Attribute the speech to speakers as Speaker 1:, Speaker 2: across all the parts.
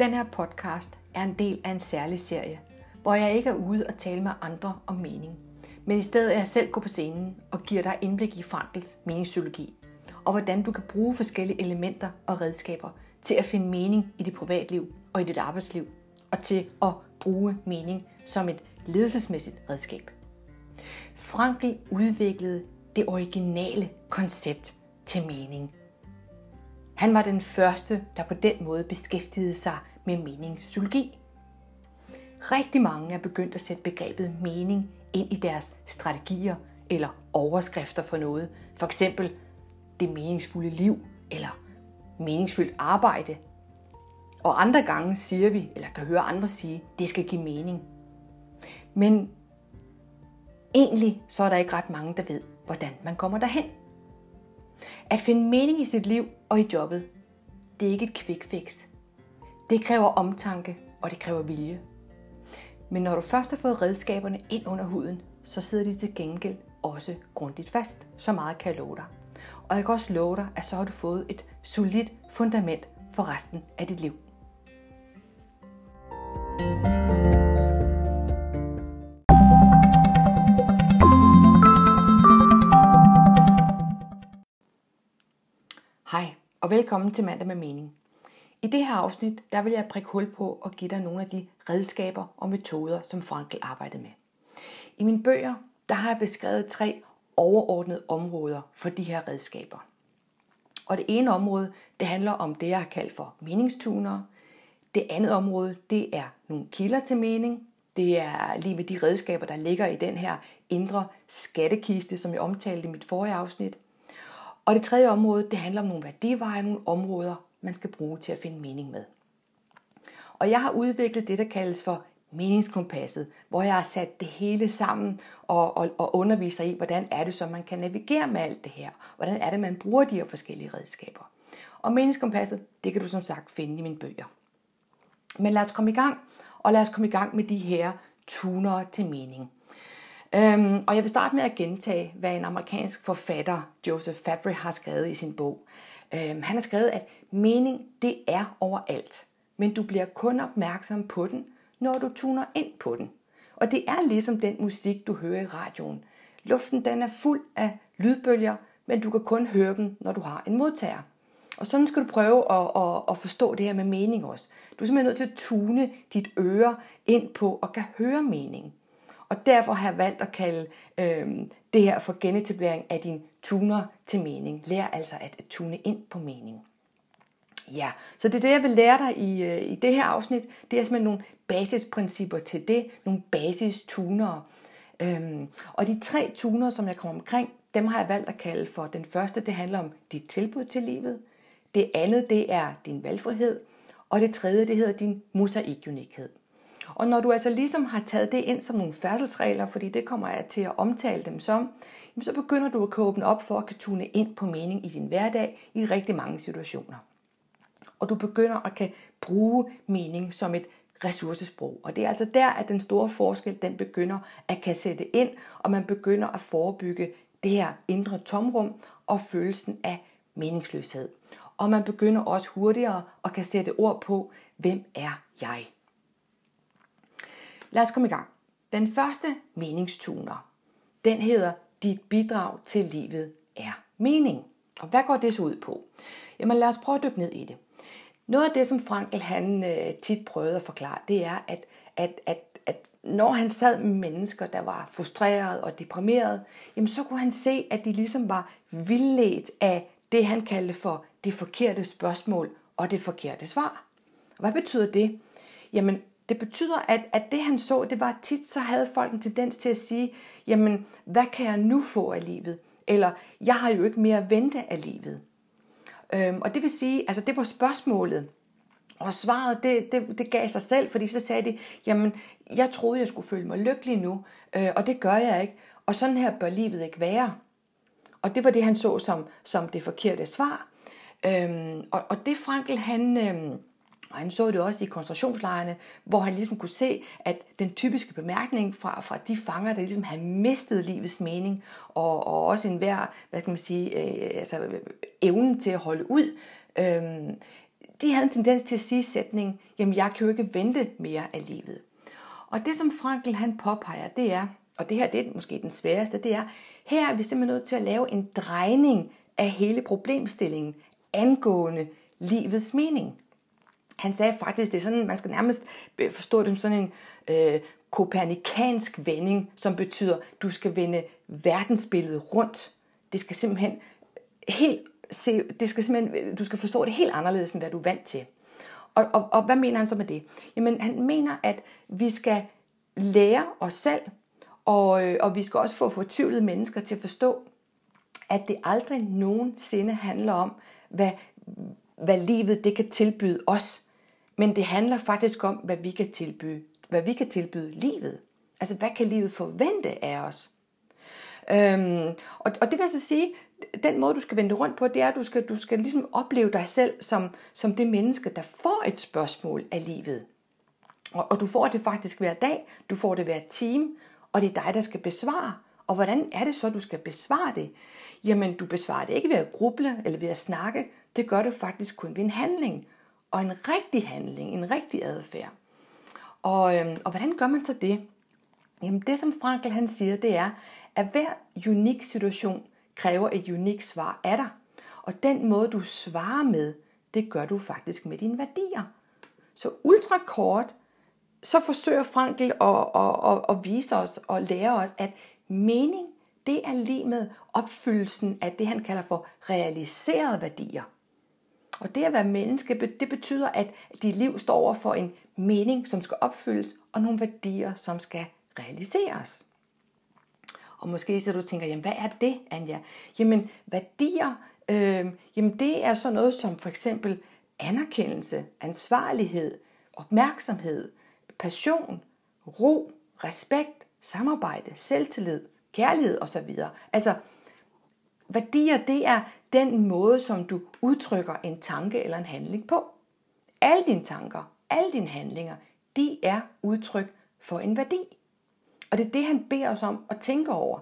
Speaker 1: Den her podcast er en del af en særlig serie, hvor jeg ikke er ude og tale med andre om mening, men i stedet er jeg selv går på scenen og giver dig indblik i Frankels meningspsykologi, og hvordan du kan bruge forskellige elementer og redskaber til at finde mening i dit privatliv og i dit arbejdsliv, og til at bruge mening som et ledelsesmæssigt redskab. Frankl udviklede det originale koncept til mening. Han var den første, der på den måde beskæftigede sig med meningspsykologi. Rigtig mange er begyndt at sætte begrebet mening ind i deres strategier eller overskrifter for noget. For eksempel det meningsfulde liv eller meningsfyldt arbejde. Og andre gange siger vi, eller kan høre andre sige, det skal give mening. Men egentlig så er der ikke ret mange, der ved, hvordan man kommer derhen. At finde mening i sit liv og i jobbet, det er ikke et quick fix. Det kræver omtanke, og det kræver vilje. Men når du først har fået redskaberne ind under huden, så sidder de til gengæld også grundigt fast. Så meget kan jeg love dig. Og jeg kan også love dig, at så har du fået et solidt fundament for resten af dit liv. Hej og velkommen til Mandag med Mening. I det her afsnit, der vil jeg prikke hul på og give dig nogle af de redskaber og metoder, som Frankl arbejdede med. I mine bøger, der har jeg beskrevet tre overordnede områder for de her redskaber. Og det ene område, det handler om det, jeg har kaldt for meningstunere. Det andet område, det er nogle kilder til mening. Det er lige med de redskaber, der ligger i den her indre skattekiste, som jeg omtalte i mit forrige afsnit. Og det tredje område, det handler om nogle værdiveje, nogle områder, man skal bruge til at finde mening med. Og jeg har udviklet det, der kaldes for meningskompasset, hvor jeg har sat det hele sammen og, og, og underviser i, hvordan er det så, man kan navigere med alt det her. Hvordan er det, man bruger de her forskellige redskaber. Og meningskompasset, det kan du som sagt finde i mine bøger. Men lad os komme i gang, og lad os komme i gang med de her tuner til mening. Øhm, og jeg vil starte med at gentage, hvad en amerikansk forfatter, Joseph Fabry, har skrevet i sin bog. Øhm, han har skrevet, at mening, det er overalt. Men du bliver kun opmærksom på den, når du tuner ind på den. Og det er ligesom den musik, du hører i radioen. Luften den er fuld af lydbølger, men du kan kun høre dem, når du har en modtager. Og sådan skal du prøve at, at, at forstå det her med mening også. Du er simpelthen nødt til at tune dit øre ind på og kan høre mening. Og derfor har jeg valgt at kalde øh, det her for genetablering af din tuner til mening. Lær altså at tune ind på mening. Ja, så det er det, jeg vil lære dig i, øh, i det her afsnit. Det er simpelthen nogle basisprincipper til det, nogle basistuner. Øhm, og de tre tuner, som jeg kommer omkring, dem har jeg valgt at kalde for. Den første, det handler om dit tilbud til livet. Det andet, det er din valgfrihed. Og det tredje, det hedder din mosaikunikhed. Og når du altså ligesom har taget det ind som nogle færdselsregler, fordi det kommer jeg til at omtale dem som, så begynder du at kunne åbne op for at kan tune ind på mening i din hverdag i rigtig mange situationer. Og du begynder at kan bruge mening som et ressourcesprog. Og det er altså der, at den store forskel, den begynder at kan sætte ind, og man begynder at forebygge det her indre tomrum og følelsen af meningsløshed. Og man begynder også hurtigere at kan sætte ord på, hvem er jeg? Lad os komme i gang. Den første meningstuner, den hedder, dit bidrag til livet er mening. Og hvad går det så ud på? Jamen lad os prøve at dykke ned i det. Noget af det, som Frankel han øh, tit prøvede at forklare, det er, at, at, at, at når han sad med mennesker, der var frustrerede og deprimerede, jamen så kunne han se, at de ligesom var vildledt af det, han kaldte for det forkerte spørgsmål og det forkerte svar. Hvad betyder det? Jamen, det betyder, at, at det han så, det var tit, så havde folk en tendens til at sige, jamen, hvad kan jeg nu få af livet? Eller, jeg har jo ikke mere at vente af livet. Øhm, og det vil sige, altså det var spørgsmålet. Og svaret, det, det, det gav sig selv, fordi så sagde de, jamen, jeg troede, jeg skulle føle mig lykkelig nu, øh, og det gør jeg ikke. Og sådan her bør livet ikke være. Og det var det, han så som, som det forkerte svar. Øhm, og, og det Frankel, han... Øhm, og han så det også i koncentrationslejrene, hvor han ligesom kunne se, at den typiske bemærkning fra, fra de fanger, der ligesom havde mistet livets mening, og, og også enhver, hvad kan man sige, øh, altså evnen til at holde ud, øh, de havde en tendens til at sige sætningen, jamen jeg kan jo ikke vente mere af livet. Og det som Frankl han påpeger, det er, og det her det er måske den sværeste, det er, her er vi simpelthen nødt til at lave en drejning af hele problemstillingen angående livets mening. Han sagde faktisk, det er sådan, man skal nærmest forstå det som sådan en øh, kopernikansk vending, som betyder, du skal vende verdensbilledet rundt. Det skal simpelthen helt se, det skal simpelthen, du skal forstå det helt anderledes, end hvad du er vant til. Og, og, og hvad mener han så med det? Jamen, han mener, at vi skal lære os selv, og, øh, og vi skal også få fortvivlede mennesker til at forstå, at det aldrig nogensinde handler om, hvad, hvad livet det kan tilbyde os. Men det handler faktisk om, hvad vi kan tilbyde, hvad vi kan tilbyde livet. Altså, hvad kan livet forvente af os? Øhm, og, og det vil altså sige, den måde, du skal vende rundt på, det er, at du skal, du skal ligesom opleve dig selv som, som det menneske, der får et spørgsmål af livet. Og, og du får det faktisk hver dag, du får det hver time, og det er dig, der skal besvare. Og hvordan er det så, du skal besvare det? Jamen, du besvarer det ikke ved at gruble eller ved at snakke. Det gør du faktisk kun ved en handling. Og en rigtig handling, en rigtig adfærd. Og, øhm, og hvordan gør man så det? Jamen det, som Frankl han siger, det er, at hver unik situation kræver et unikt svar af dig. Og den måde, du svarer med, det gør du faktisk med dine værdier. Så ultra kort, så forsøger Frankl at, at, at, at vise os og lære os, at mening, det er lige med opfyldelsen af det, han kalder for realiserede værdier. Og det at være menneske, det betyder, at dit liv står over for en mening, som skal opfyldes, og nogle værdier, som skal realiseres. Og måske så du tænker, jamen hvad er det, Anja? Jamen værdier, øh, jamen det er så noget som for eksempel anerkendelse, ansvarlighed, opmærksomhed, passion, ro, respekt, samarbejde, selvtillid, kærlighed osv. Altså værdier, det er den måde, som du udtrykker en tanke eller en handling på. Alle dine tanker, alle dine handlinger, de er udtryk for en værdi. Og det er det, han beder os om at tænke over.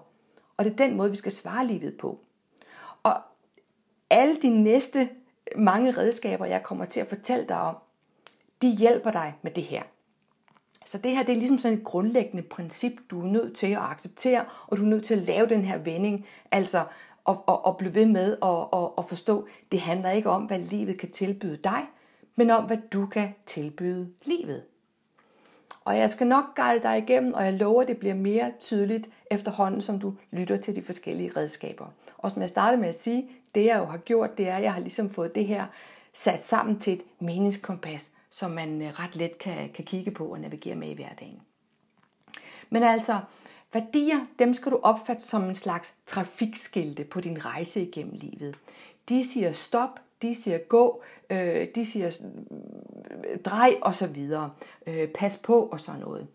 Speaker 1: Og det er den måde, vi skal svare livet på. Og alle de næste mange redskaber, jeg kommer til at fortælle dig om, de hjælper dig med det her. Så det her det er ligesom sådan et grundlæggende princip, du er nødt til at acceptere, og du er nødt til at lave den her vending, altså og, og, og blive ved med at, og, og forstå, det handler ikke om, hvad livet kan tilbyde dig, men om, hvad du kan tilbyde livet. Og jeg skal nok guide dig igennem, og jeg lover, at det bliver mere tydeligt efterhånden, som du lytter til de forskellige redskaber. Og som jeg startede med at sige, det jeg jo har gjort, det er, at jeg har ligesom fået det her sat sammen til et meningskompas, som man øh, ret let kan, kan kigge på og navigere med i hverdagen. Men altså, værdier, dem skal du opfatte som en slags trafikskilte på din rejse igennem livet. De siger stop, de siger gå, øh, de siger øh, drej og så videre. Øh, pas på og sådan noget.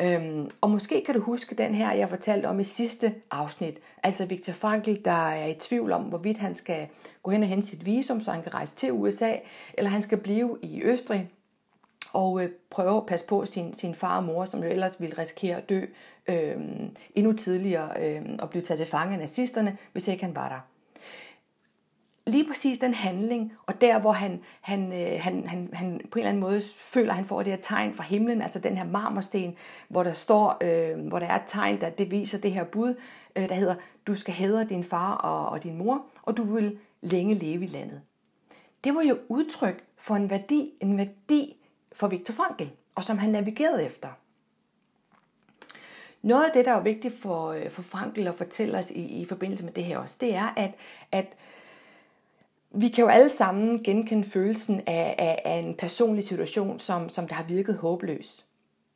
Speaker 1: Øhm, og måske kan du huske den her, jeg fortalte om i sidste afsnit. Altså Viktor Frankl, der er i tvivl om, hvorvidt han skal gå hen og hente sit visum, så han kan rejse til USA, eller han skal blive i Østrig og øh, prøve at passe på sin, sin far og mor, som jo ellers ville risikere at dø øh, endnu tidligere øh, og blive taget til fange af nazisterne, hvis ikke han var der lige præcis den handling, og der hvor han, han, øh, han, han, han på en eller anden måde føler, at han får det her tegn fra himlen, altså den her marmorsten, hvor der står, øh, hvor der er et tegn, der det viser det her bud, øh, der hedder, du skal hædre din far og, og din mor, og du vil længe leve i landet. Det var jo udtryk for en værdi, en værdi for Viktor Frankl, og som han navigerede efter. Noget af det, der er vigtigt for, øh, for Frankl at fortælle os i, i forbindelse med det her også, det er, at, at vi kan jo alle sammen genkende følelsen af, af, af en personlig situation, som, som der har virket håbløs.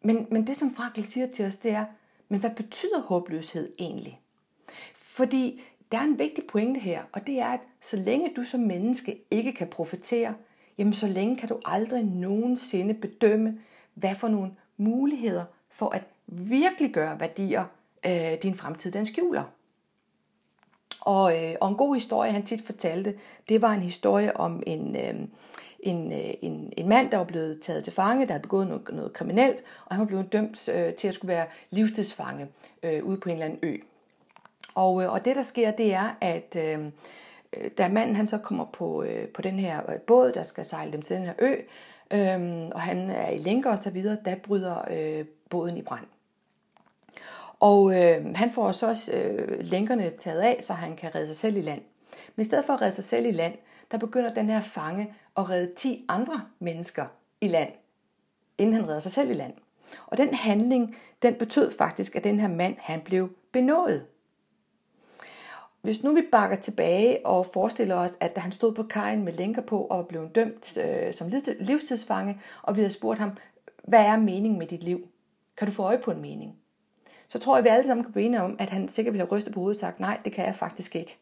Speaker 1: Men, men det, som Frankl siger til os, det er, men hvad betyder håbløshed egentlig? Fordi der er en vigtig pointe her, og det er, at så længe du som menneske ikke kan profitere, jamen så længe kan du aldrig nogensinde bedømme, hvad for nogle muligheder for at virkelig gøre værdier, øh, din fremtid den skjuler. Og, øh, og en god historie, han tit fortalte, det var en historie om en, øh, en, øh, en, en mand, der var blevet taget til fange, der havde begået noget, noget kriminelt, og han var blevet dømt øh, til at skulle være livstidsfange øh, ude på en eller anden ø. Og, øh, og det, der sker, det er, at øh, Øh, da manden han så kommer på, øh, på den her øh, båd, der skal sejle dem til den her ø, øh, og han er i lænker og så videre, der bryder øh, båden i brand. Og øh, han får så også øh, lænkerne taget af, så han kan redde sig selv i land. Men i stedet for at redde sig selv i land, der begynder den her fange at redde 10 andre mennesker i land, inden han redder sig selv i land. Og den handling, den betød faktisk, at den her mand, han blev benådet. Hvis nu vi bakker tilbage og forestiller os, at da han stod på kajen med lænker på og blev dømt øh, som livstidsfange, og vi havde spurgt ham, hvad er meningen med dit liv? Kan du få øje på en mening? Så tror jeg, at vi alle sammen kan blive enige om, at han sikkert ville have rystet på hovedet og sagt, nej, det kan jeg faktisk ikke.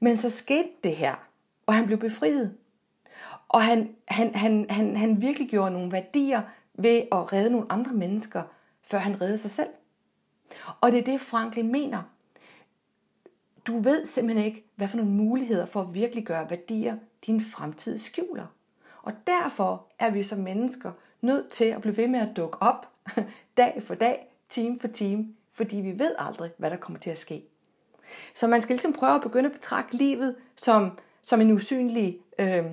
Speaker 1: Men så skete det her, og han blev befriet. Og han, han, han, han, han virkelig gjorde nogle værdier ved at redde nogle andre mennesker, før han reddede sig selv. Og det er det, Franklin mener. Du ved simpelthen ikke, hvad for nogle muligheder for at virkelig gøre værdier, din fremtid skjuler. Og derfor er vi som mennesker nødt til at blive ved med at dukke op dag for dag, time for time, fordi vi ved aldrig, hvad der kommer til at ske. Så man skal ligesom prøve at begynde at betragte livet som, som en usynlig øh,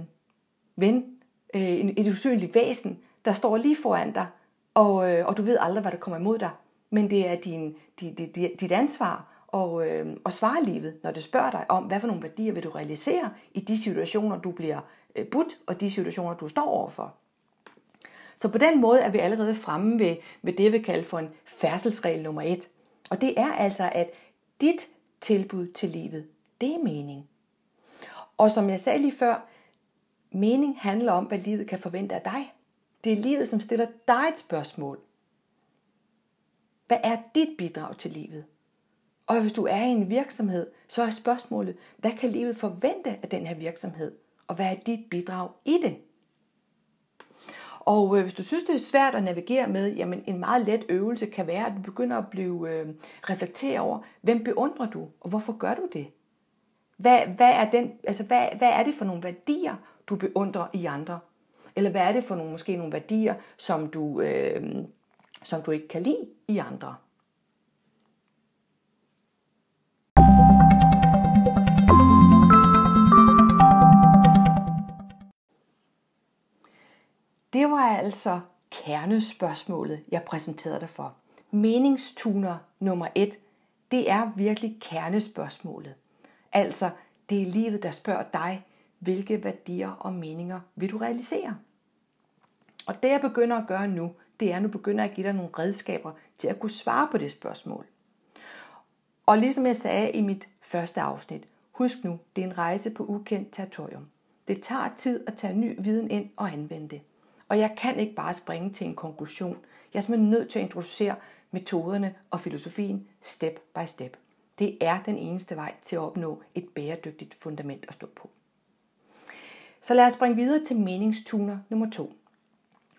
Speaker 1: ven, øh, et usynligt væsen, der står lige foran dig, og, øh, og du ved aldrig, hvad der kommer imod dig. Men det er din, dit, dit, dit ansvar og, øh, og svare livet, når det spørger dig om, hvad for nogle værdier vil du realisere i de situationer, du bliver øh, budt, og de situationer, du står overfor. Så på den måde er vi allerede fremme ved, ved det, vi kalder for en færdselsregel nummer et. Og det er altså, at dit tilbud til livet, det er mening. Og som jeg sagde lige før, mening handler om, hvad livet kan forvente af dig. Det er livet, som stiller dig et spørgsmål. Hvad er dit bidrag til livet? Og hvis du er i en virksomhed, så er spørgsmålet, hvad kan livet forvente af den her virksomhed? Og hvad er dit bidrag i det? Og øh, hvis du synes, det er svært at navigere med, jamen en meget let øvelse kan være, at du begynder at blive øh, reflektere over, hvem beundrer du, og hvorfor gør du det? Hvad, hvad, er den, altså hvad, hvad er det for nogle værdier, du beundrer i andre? Eller hvad er det for nogle, måske nogle værdier, som du, øh, som du ikke kan lide i andre? Det var altså kernespørgsmålet, jeg præsenterede dig for. Meningstuner nummer et, det er virkelig kernespørgsmålet. Altså, det er livet, der spørger dig, hvilke værdier og meninger vil du realisere? Og det jeg begynder at gøre nu, det er nu begynder at give dig nogle redskaber til at kunne svare på det spørgsmål. Og ligesom jeg sagde i mit første afsnit, husk nu, det er en rejse på ukendt territorium. Det tager tid at tage ny viden ind og anvende det. Og jeg kan ikke bare springe til en konklusion. Jeg er simpelthen nødt til at introducere metoderne og filosofien step by step. Det er den eneste vej til at opnå et bæredygtigt fundament at stå på. Så lad os springe videre til meningstuner nummer to.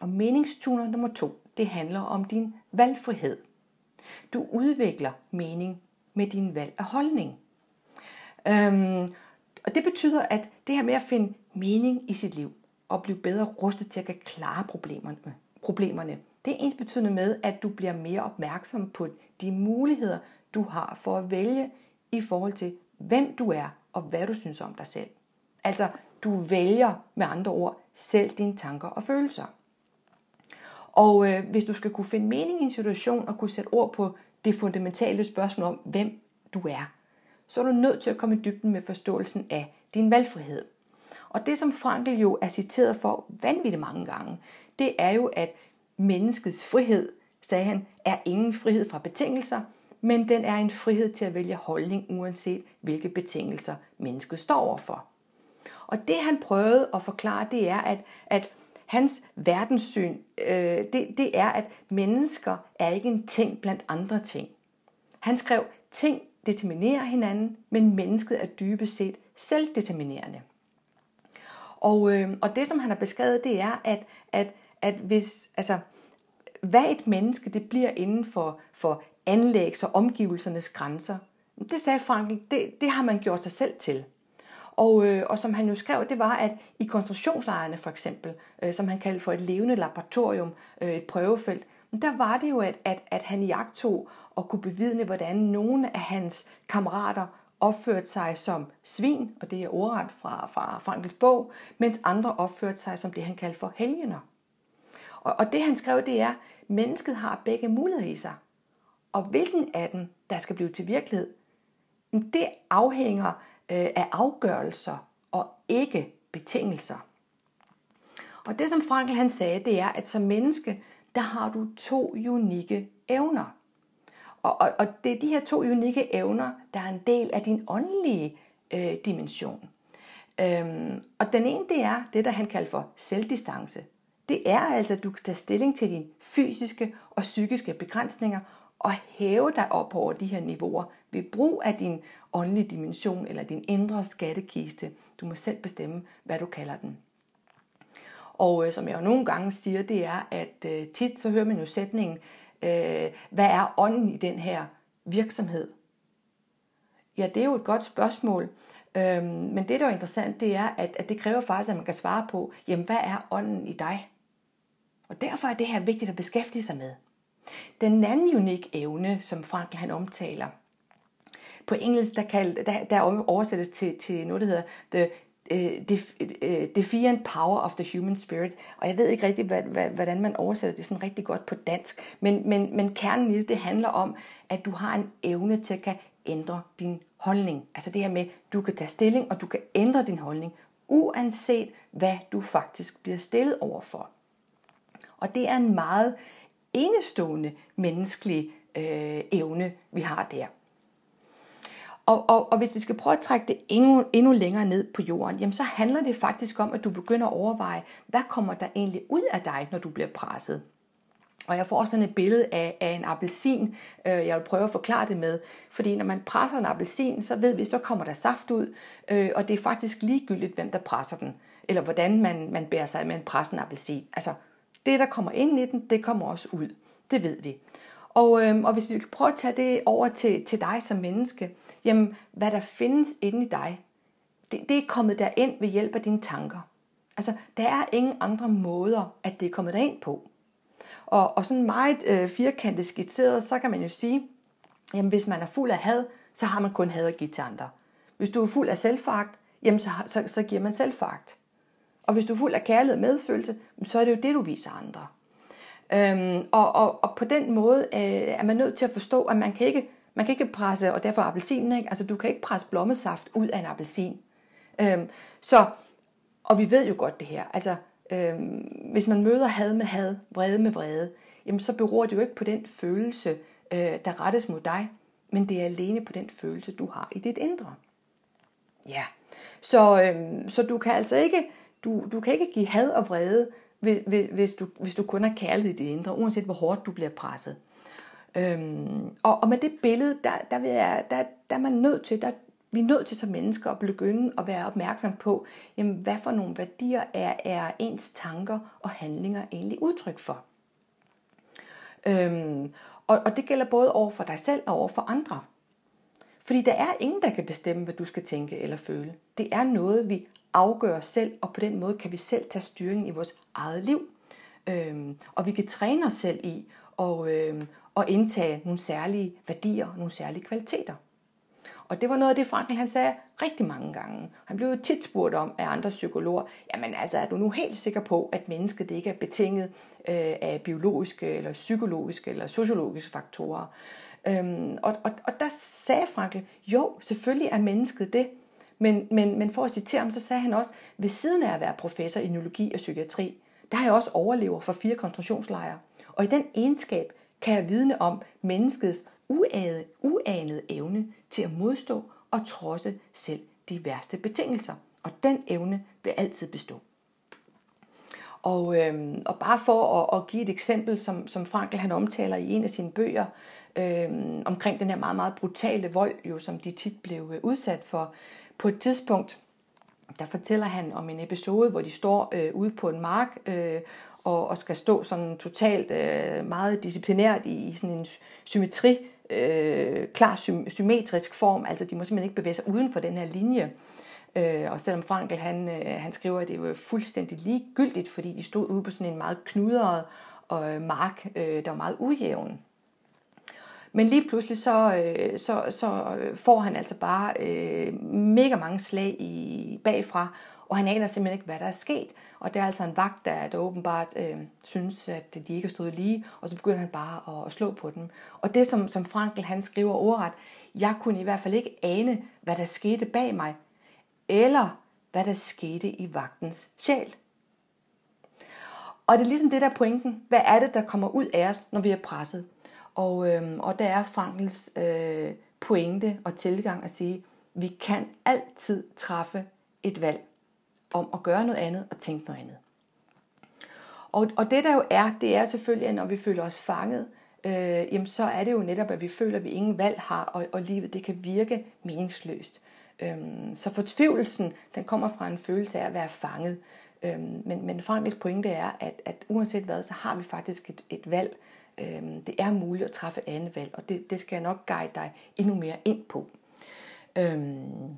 Speaker 1: Og meningstuner nummer to, det handler om din valgfrihed. Du udvikler mening med din valg af holdning. Øhm, og det betyder, at det her med at finde mening i sit liv, og blive bedre rustet til at klare problemerne, problemerne, det er ens betydende med, at du bliver mere opmærksom på de muligheder, du har for at vælge i forhold til, hvem du er og hvad du synes om dig selv. Altså, du vælger med andre ord selv dine tanker og følelser. Og øh, hvis du skal kunne finde mening i en situation og kunne sætte ord på det fundamentale spørgsmål om, hvem du er, så er du nødt til at komme i dybden med forståelsen af din valgfrihed. Og det, som Frankl jo er citeret for vanvittigt mange gange, det er jo, at menneskets frihed, sagde han, er ingen frihed fra betingelser, men den er en frihed til at vælge holdning, uanset hvilke betingelser mennesket står overfor. Og det han prøvede at forklare, det er, at, at hans verdenssyn, øh, det, det er, at mennesker er ikke en ting blandt andre ting. Han skrev, ting determinerer hinanden, men mennesket er dybest set selvdeterminerende. Og, øh, og det, som han har beskrevet, det er, at, at, at hvis, altså, hvad et menneske det bliver inden for, for anlægs- og omgivelsernes grænser, det sagde Frankl, det, det har man gjort sig selv til. Og, øh, og som han jo skrev, det var, at i koncentrationslejrene for eksempel, øh, som han kaldte for et levende laboratorium, øh, et prøvefelt, der var det jo, at, at, at han jagtog og kunne bevidne, hvordan nogle af hans kammerater opførte sig som svin, og det er ordret fra, fra Frankels bog, mens andre opførte sig som det, han kaldte for helgener. Og, og det han skrev, det er, mennesket har begge muligheder i sig. Og hvilken af dem, der skal blive til virkelighed, det afhænger øh, af afgørelser og ikke betingelser. Og det som Frankl han sagde, det er, at som menneske, der har du to unikke evner. Og, og, og det er de her to unikke evner, der er en del af din åndelige øh, dimension. Øhm, og den ene, det er det, der han kalder for selvdistance. Det er altså, at du kan tage stilling til dine fysiske og psykiske begrænsninger og hæve dig op over de her niveauer ved brug af din åndelige dimension eller din indre skattekiste. Du må selv bestemme, hvad du kalder den. Og øh, som jeg jo nogle gange siger, det er, at øh, tit så hører man jo sætningen, øh, hvad er ånden i den her virksomhed? Ja, det er jo et godt spørgsmål. Øhm, men det, der er interessant, det er, at, at det kræver faktisk, at man kan svare på, jamen hvad er ånden i dig? Og derfor er det her vigtigt at beskæftige sig med. Den anden unik evne, som Frankl han omtaler, på engelsk der, kald, der, der oversættes til, til noget, der hedder The Øh, Defiant øh, Power of the Human Spirit. Og jeg ved ikke rigtig, hvad, hvad, hvordan man oversætter det sådan rigtig godt på dansk. Men, men, men kernen i det, det handler om, at du har en evne til at kan ændre din holdning. Altså det her med, du kan tage stilling, og du kan ændre din holdning, uanset hvad du faktisk bliver stillet overfor. Og det er en meget enestående menneskelig øh, evne, vi har der. Og, og, og hvis vi skal prøve at trække det endnu, endnu længere ned på jorden, jamen så handler det faktisk om, at du begynder at overveje, hvad kommer der egentlig ud af dig, når du bliver presset. Og jeg får også sådan et billede af, af en appelsin, øh, jeg vil prøve at forklare det med. Fordi når man presser en appelsin, så ved vi, så kommer der saft ud, øh, og det er faktisk ligegyldigt, hvem der presser den. Eller hvordan man, man bærer sig med en pressen appelsin. Altså, det der kommer ind i den, det kommer også ud. Det ved vi. Og, øh, og hvis vi skal prøve at tage det over til, til dig som menneske, jamen hvad der findes inde i dig, det, det er kommet derind ved hjælp af dine tanker. Altså, der er ingen andre måder, at det er kommet derind på. Og, og sådan meget øh, firkantet skitseret, så kan man jo sige, jamen hvis man er fuld af had, så har man kun had at give til andre. Hvis du er fuld af selvfagt, jamen så, så, så giver man selvfagt. Og hvis du er fuld af kærlighed og medfølelse, så er det jo det, du viser andre. Øhm, og, og, og på den måde øh, er man nødt til at forstå, at man kan ikke, man kan ikke presse, og derfor appelsinen, ikke? altså du kan ikke presse blommesaft ud af en appelsin. Øhm, så, og vi ved jo godt det her, altså øhm, hvis man møder had med had, vrede med vrede, jamen så beror det jo ikke på den følelse, øh, der rettes mod dig, men det er alene på den følelse, du har i dit indre. Ja, så, øhm, så du kan altså ikke, du, du kan ikke give had og vrede, hvis, hvis, du, hvis du kun har kærlighed i dit indre, uanset hvor hårdt du bliver presset. Øhm, og, og med det billede, der, der, vil jeg, der, der er man nødt til, der, vi er nødt til som mennesker at begynde at være opmærksom på, jamen, hvad for nogle værdier er, er ens tanker og handlinger egentlig udtryk for. Øhm, og, og det gælder både over for dig selv og over for andre. Fordi der er ingen, der kan bestemme, hvad du skal tænke eller føle. Det er noget, vi afgør selv, og på den måde kan vi selv tage styringen i vores eget liv. Øhm, og vi kan træne os selv i at, øhm, at indtage nogle særlige værdier, nogle særlige kvaliteter. Og det var noget af det, Frankl han sagde rigtig mange gange. Han blev jo tit spurgt om af andre psykologer, jamen altså er du nu helt sikker på, at mennesket ikke er betinget øh, af biologiske, eller psykologiske, eller sociologiske faktorer? Øhm, og, og, og der sagde Frankl, jo, selvfølgelig er mennesket det, men, men, men for at citere ham, så sagde han også, ved siden af at være professor i neurologi og psykiatri, der har jeg også overlever for fire koncentrationslejre. Og i den egenskab kan jeg vidne om menneskets uanede, uanede evne til at modstå og trodse selv de værste betingelser. Og den evne vil altid bestå. Og, øhm, og bare for at, at give et eksempel, som, som Frankl han omtaler i en af sine bøger, øhm, omkring den her meget, meget brutale vold, jo, som de tit blev øh, udsat for. På et tidspunkt, der fortæller han om en episode, hvor de står øh, ude på en mark øh, og, og skal stå sådan totalt øh, meget disciplinært i, i sådan en symmetri, øh, klar sy- symmetrisk form, altså de må simpelthen ikke bevæge sig uden for den her linje. Øh, og selvom Frankel han, øh, han skriver, at det var fuldstændig ligegyldigt, fordi de stod ude på sådan en meget knudret og, øh, mark, øh, der var meget ujævn. Men lige pludselig så, øh, så, så øh, får han altså bare øh, mega mange slag i bagfra, og han aner simpelthen ikke, hvad der er sket. Og det er altså en vagt, der, der åbenbart øh, synes, at de ikke stod stået lige, og så begynder han bare at, at slå på dem. Og det, som, som Frankel han skriver ordret, jeg kunne i hvert fald ikke ane, hvad der skete bag mig, eller hvad der skete i vagtens sjæl. Og det er ligesom det der pointen. Hvad er det, der kommer ud af os, når vi er presset? Og, øhm, og der er Frankels øh, pointe og tilgang at sige, vi kan altid træffe et valg om at gøre noget andet og tænke noget andet. Og, og det der jo er, det er selvfølgelig, at når vi føler os fanget, øh, jamen så er det jo netop, at vi føler, at vi ingen valg har, og, og livet det kan virke meningsløst. Øhm, så fortvivlelsen, den kommer fra en følelse af at være fanget. Øhm, men, men Franklis pointe er, at, at uanset hvad, så har vi faktisk et, et valg. Øhm, det er muligt at træffe andet valg, og det, det skal jeg nok guide dig endnu mere ind på. Øhm,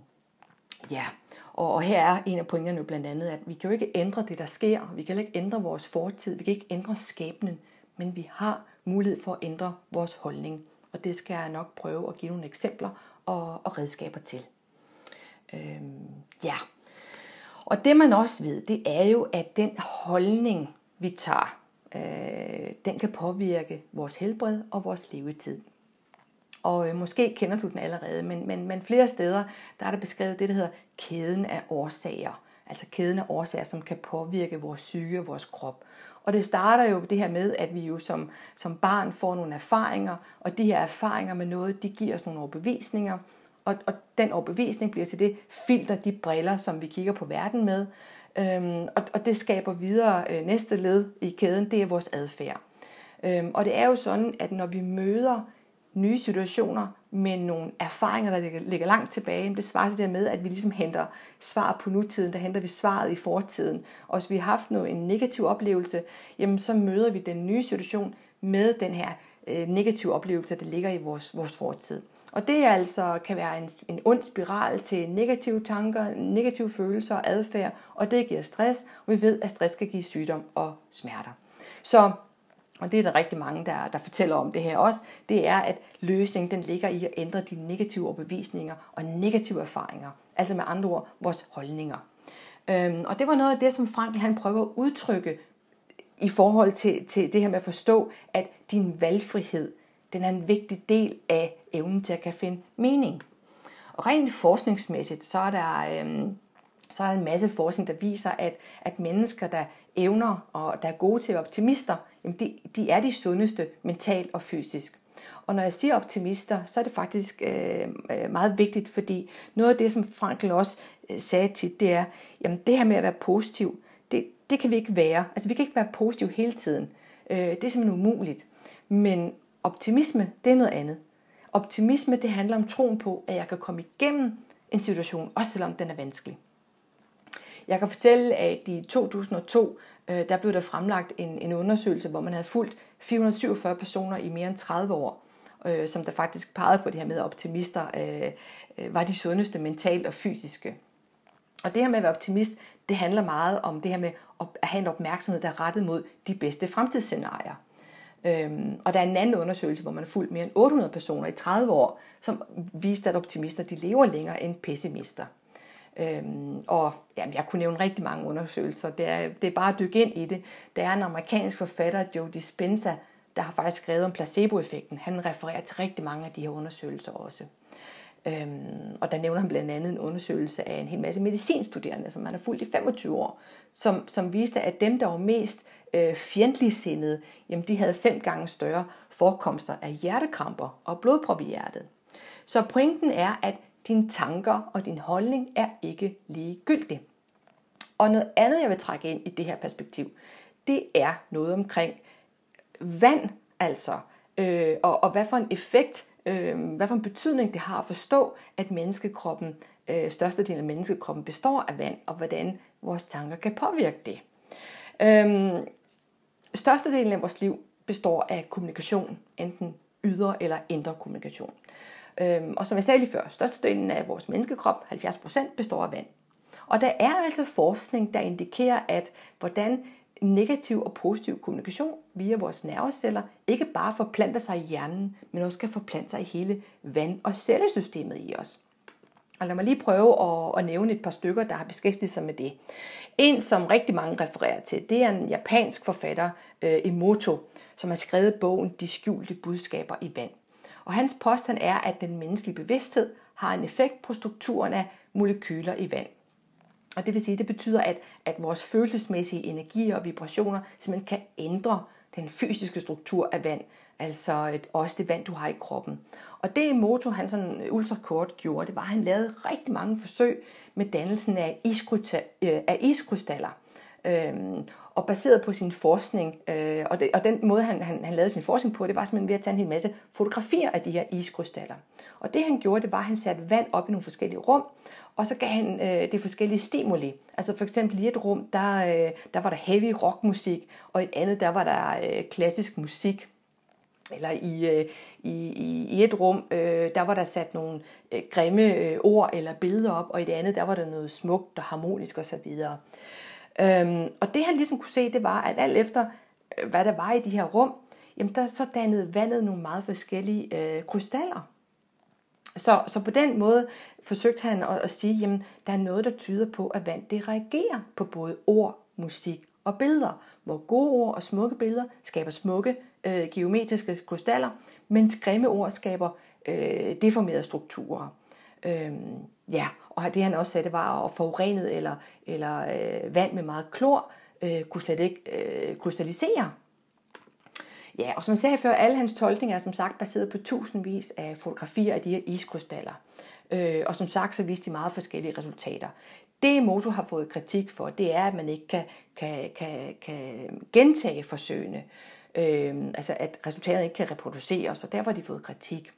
Speaker 1: ja, og, og her er en af pointerne jo blandt andet, at vi kan jo ikke ændre det, der sker. Vi kan ikke ændre vores fortid. Vi kan ikke ændre skæbnen. Men vi har mulighed for at ændre vores holdning. Og det skal jeg nok prøve at give nogle eksempler og, og redskaber til. Øhm, ja. Og det man også ved, det er jo, at den holdning, vi tager, øh, den kan påvirke vores helbred og vores levetid. Og øh, måske kender du den allerede, men, men, men flere steder, der er der beskrevet det, der hedder kæden af årsager. Altså kæden af årsager, som kan påvirke vores syge og vores krop. Og det starter jo det her med, at vi jo som, som barn får nogle erfaringer, og de her erfaringer med noget, de giver os nogle overbevisninger, og, og den overbevisning bliver til det filter, de briller, som vi kigger på verden med. Øhm, og, og det skaber videre øh, næste led i kæden, det er vores adfærd. Øhm, og det er jo sådan, at når vi møder nye situationer med nogle erfaringer, der ligger, ligger langt tilbage, det svarer til det med, at vi ligesom henter svar på nutiden, der henter vi svaret i fortiden. Og hvis vi har haft noget, en negativ oplevelse, jamen så møder vi den nye situation med den her øh, negative oplevelse, der ligger i vores, vores fortid. Og det altså kan være en, en ond spiral til negative tanker, negative følelser og adfærd, og det giver stress, og vi ved, at stress kan give sygdom og smerter. Så og det er der rigtig mange, der, der fortæller om det her også, det er, at løsningen den ligger i at ændre de negative overbevisninger og negative erfaringer. Altså med andre ord, vores holdninger. Øhm, og det var noget af det, som Frankl han prøver at udtrykke i forhold til, til det her med at forstå, at din valgfrihed, den er en vigtig del af evnen til at kan finde mening. Og rent forskningsmæssigt, så er der, øhm, så er der en masse forskning, der viser, at, at mennesker, der evner og der er gode til optimister, jamen de, de er de sundeste mentalt og fysisk. Og når jeg siger optimister, så er det faktisk øh, øh meget vigtigt, fordi noget af det, som Frankl også øh, sagde tit, det er, jamen det her med at være positiv, det, det kan vi ikke være. Altså vi kan ikke være positiv hele tiden. Øh, det er simpelthen umuligt. Men optimisme, det er noget andet. Optimisme, det handler om troen på, at jeg kan komme igennem en situation, også selvom den er vanskelig. Jeg kan fortælle, at i 2002, øh, der blev der fremlagt en, en undersøgelse, hvor man havde fulgt 447 personer i mere end 30 år, øh, som der faktisk pegede på det her med, at optimister øh, øh, var de sundeste mentalt og fysiske. Og det her med at være optimist, det handler meget om det her med at have en opmærksomhed, der er rettet mod de bedste fremtidsscenarier. Øhm, og der er en anden undersøgelse, hvor man har fulgt mere end 800 personer i 30 år, som viste, at optimister de lever længere end pessimister. Øhm, og jamen, jeg kunne nævne rigtig mange undersøgelser. Det er, det er bare at dykke ind i det. Der er en amerikansk forfatter, Joe Dispenza, der har faktisk skrevet om placeboeffekten. Han refererer til rigtig mange af de her undersøgelser også. Øhm, og der nævner han blandt andet en undersøgelse af en hel masse medicinstuderende, som han har fulgt i 25 år, som, som viste, at dem, der var mest øh, fjendtligsindede, jamen de havde fem gange større forekomster af hjertekramper og blodprop i hjertet. Så pointen er, at dine tanker og din holdning er ikke ligegyldig. Og noget andet, jeg vil trække ind i det her perspektiv, det er noget omkring vand, altså, øh, og, og hvad for en effekt, øh, hvad for en betydning det har at forstå, at menneskekroppen, øh, størstedelen af menneskekroppen består af vand, og hvordan vores tanker kan påvirke det. Øh, størstedelen af vores liv består af kommunikation, enten ydre eller indre kommunikation. Øhm, og som jeg sagde lige før, størstedelen af vores menneskekrop, 70%, består af vand. Og der er altså forskning, der indikerer, at hvordan negativ og positiv kommunikation via vores nerveceller ikke bare forplanter sig i hjernen, men også kan forplante sig i hele vand- og cellesystemet i os. Og lad mig lige prøve at, at nævne et par stykker, der har beskæftiget sig med det. En, som rigtig mange refererer til, det er en japansk forfatter, øh, Emoto, som har skrevet bogen De skjulte budskaber i vand. Og hans påstand er, at den menneskelige bevidsthed har en effekt på strukturen af molekyler i vand. Og det vil sige, det betyder, at, at vores følelsesmæssige energier og vibrationer simpelthen kan ændre den fysiske struktur af vand, altså et, også det vand, du har i kroppen. Og det Moto, han sådan ultrakort gjorde, det var, at han lavede rigtig mange forsøg med dannelsen af, øh, af iskrystaller. Øhm, og baseret på sin forskning, øh, og, det, og den måde, han, han, han lavede sin forskning på, det var simpelthen ved at tage en hel masse fotografier af de her iskrystaller. Og det han gjorde, det var, at han satte vand op i nogle forskellige rum, og så gav han øh, det forskellige stimuli. Altså for eksempel i et rum, der, øh, der var der heavy rockmusik, og i et andet, der var der øh, klassisk musik. Eller i, øh, i, i, i et rum, øh, der var der sat nogle øh, grimme øh, ord eller billeder op, og i det andet, der var der noget smukt og harmonisk osv. Øhm, og det han ligesom kunne se, det var, at alt efter, øh, hvad der var i de her rum, jamen der så dannede vandet nogle meget forskellige øh, krystaller. Så, så på den måde forsøgte han at, at sige, jamen der er noget, der tyder på, at vand det reagerer på både ord, musik og billeder, hvor gode ord og smukke billeder skaber smukke øh, geometriske krystaller, mens grimme ord skaber øh, deformerede strukturer. Øh, ja, og det han også sagde, det var at forurenet eller, eller øh, vand med meget klor øh, kunne slet ikke øh, krystallisere. Ja, og som jeg sagde før, alle hans tolkninger er som sagt baseret på tusindvis af fotografier af de her iskrystaller. Øh, og som sagt, så viste de meget forskellige resultater. Det Moto har fået kritik for, det er, at man ikke kan, kan, kan, kan gentage forsøgene. Øh, altså at resultaterne ikke kan reproduceres, og derfor har de fået kritik.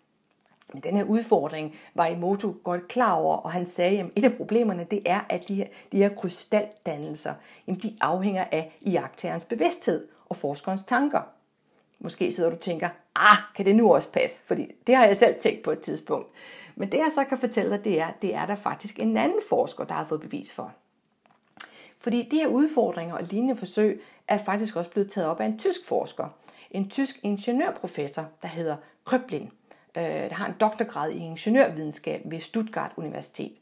Speaker 1: Men den her udfordring var Emoto godt klar over, og han sagde, at et af problemerne det er, at de her, de her krystaldannelser, jamen de afhænger af iagtagerens bevidsthed og forskerens tanker. Måske sidder du og tænker, ah, kan det nu også passe? Fordi det har jeg selv tænkt på et tidspunkt. Men det jeg så kan fortælle dig, det er, det er der faktisk en anden forsker, der har fået bevis for. Fordi de her udfordringer og lignende forsøg er faktisk også blevet taget op af en tysk forsker. En tysk ingeniørprofessor, der hedder Krøblin øh, der har en doktorgrad i ingeniørvidenskab ved Stuttgart Universitet.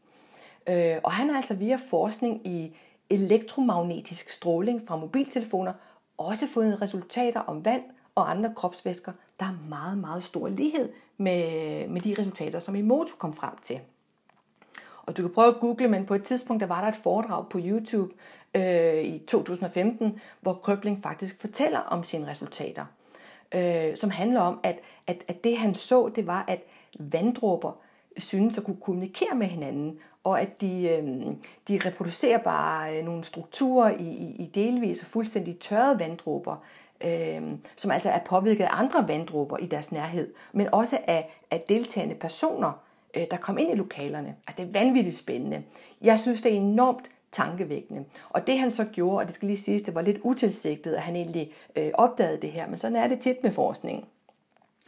Speaker 1: Øh, og han har altså via forskning i elektromagnetisk stråling fra mobiltelefoner også fået resultater om vand og andre kropsvæsker, der er meget, meget stor lighed med, med de resultater, som Emoto kom frem til. Og du kan prøve at google, men på et tidspunkt der var der et foredrag på YouTube øh, i 2015, hvor Krøbling faktisk fortæller om sine resultater øh, som handler om, at, at, at det han så, det var, at vanddråber synes at kunne kommunikere med hinanden, og at de, øh, de reproducerer bare øh, nogle strukturer i, i, i delvis og fuldstændig tørrede vanddråber, øh, som altså er påvirket af andre vanddråber i deres nærhed, men også af, af deltagende personer, øh, der kom ind i lokalerne. Altså det er vanvittigt spændende. Jeg synes, det er enormt tankevækkende. Og det han så gjorde, og det skal lige siges, det var lidt utilsigtet, at han egentlig øh, opdagede det her, men sådan er det tit med forskning.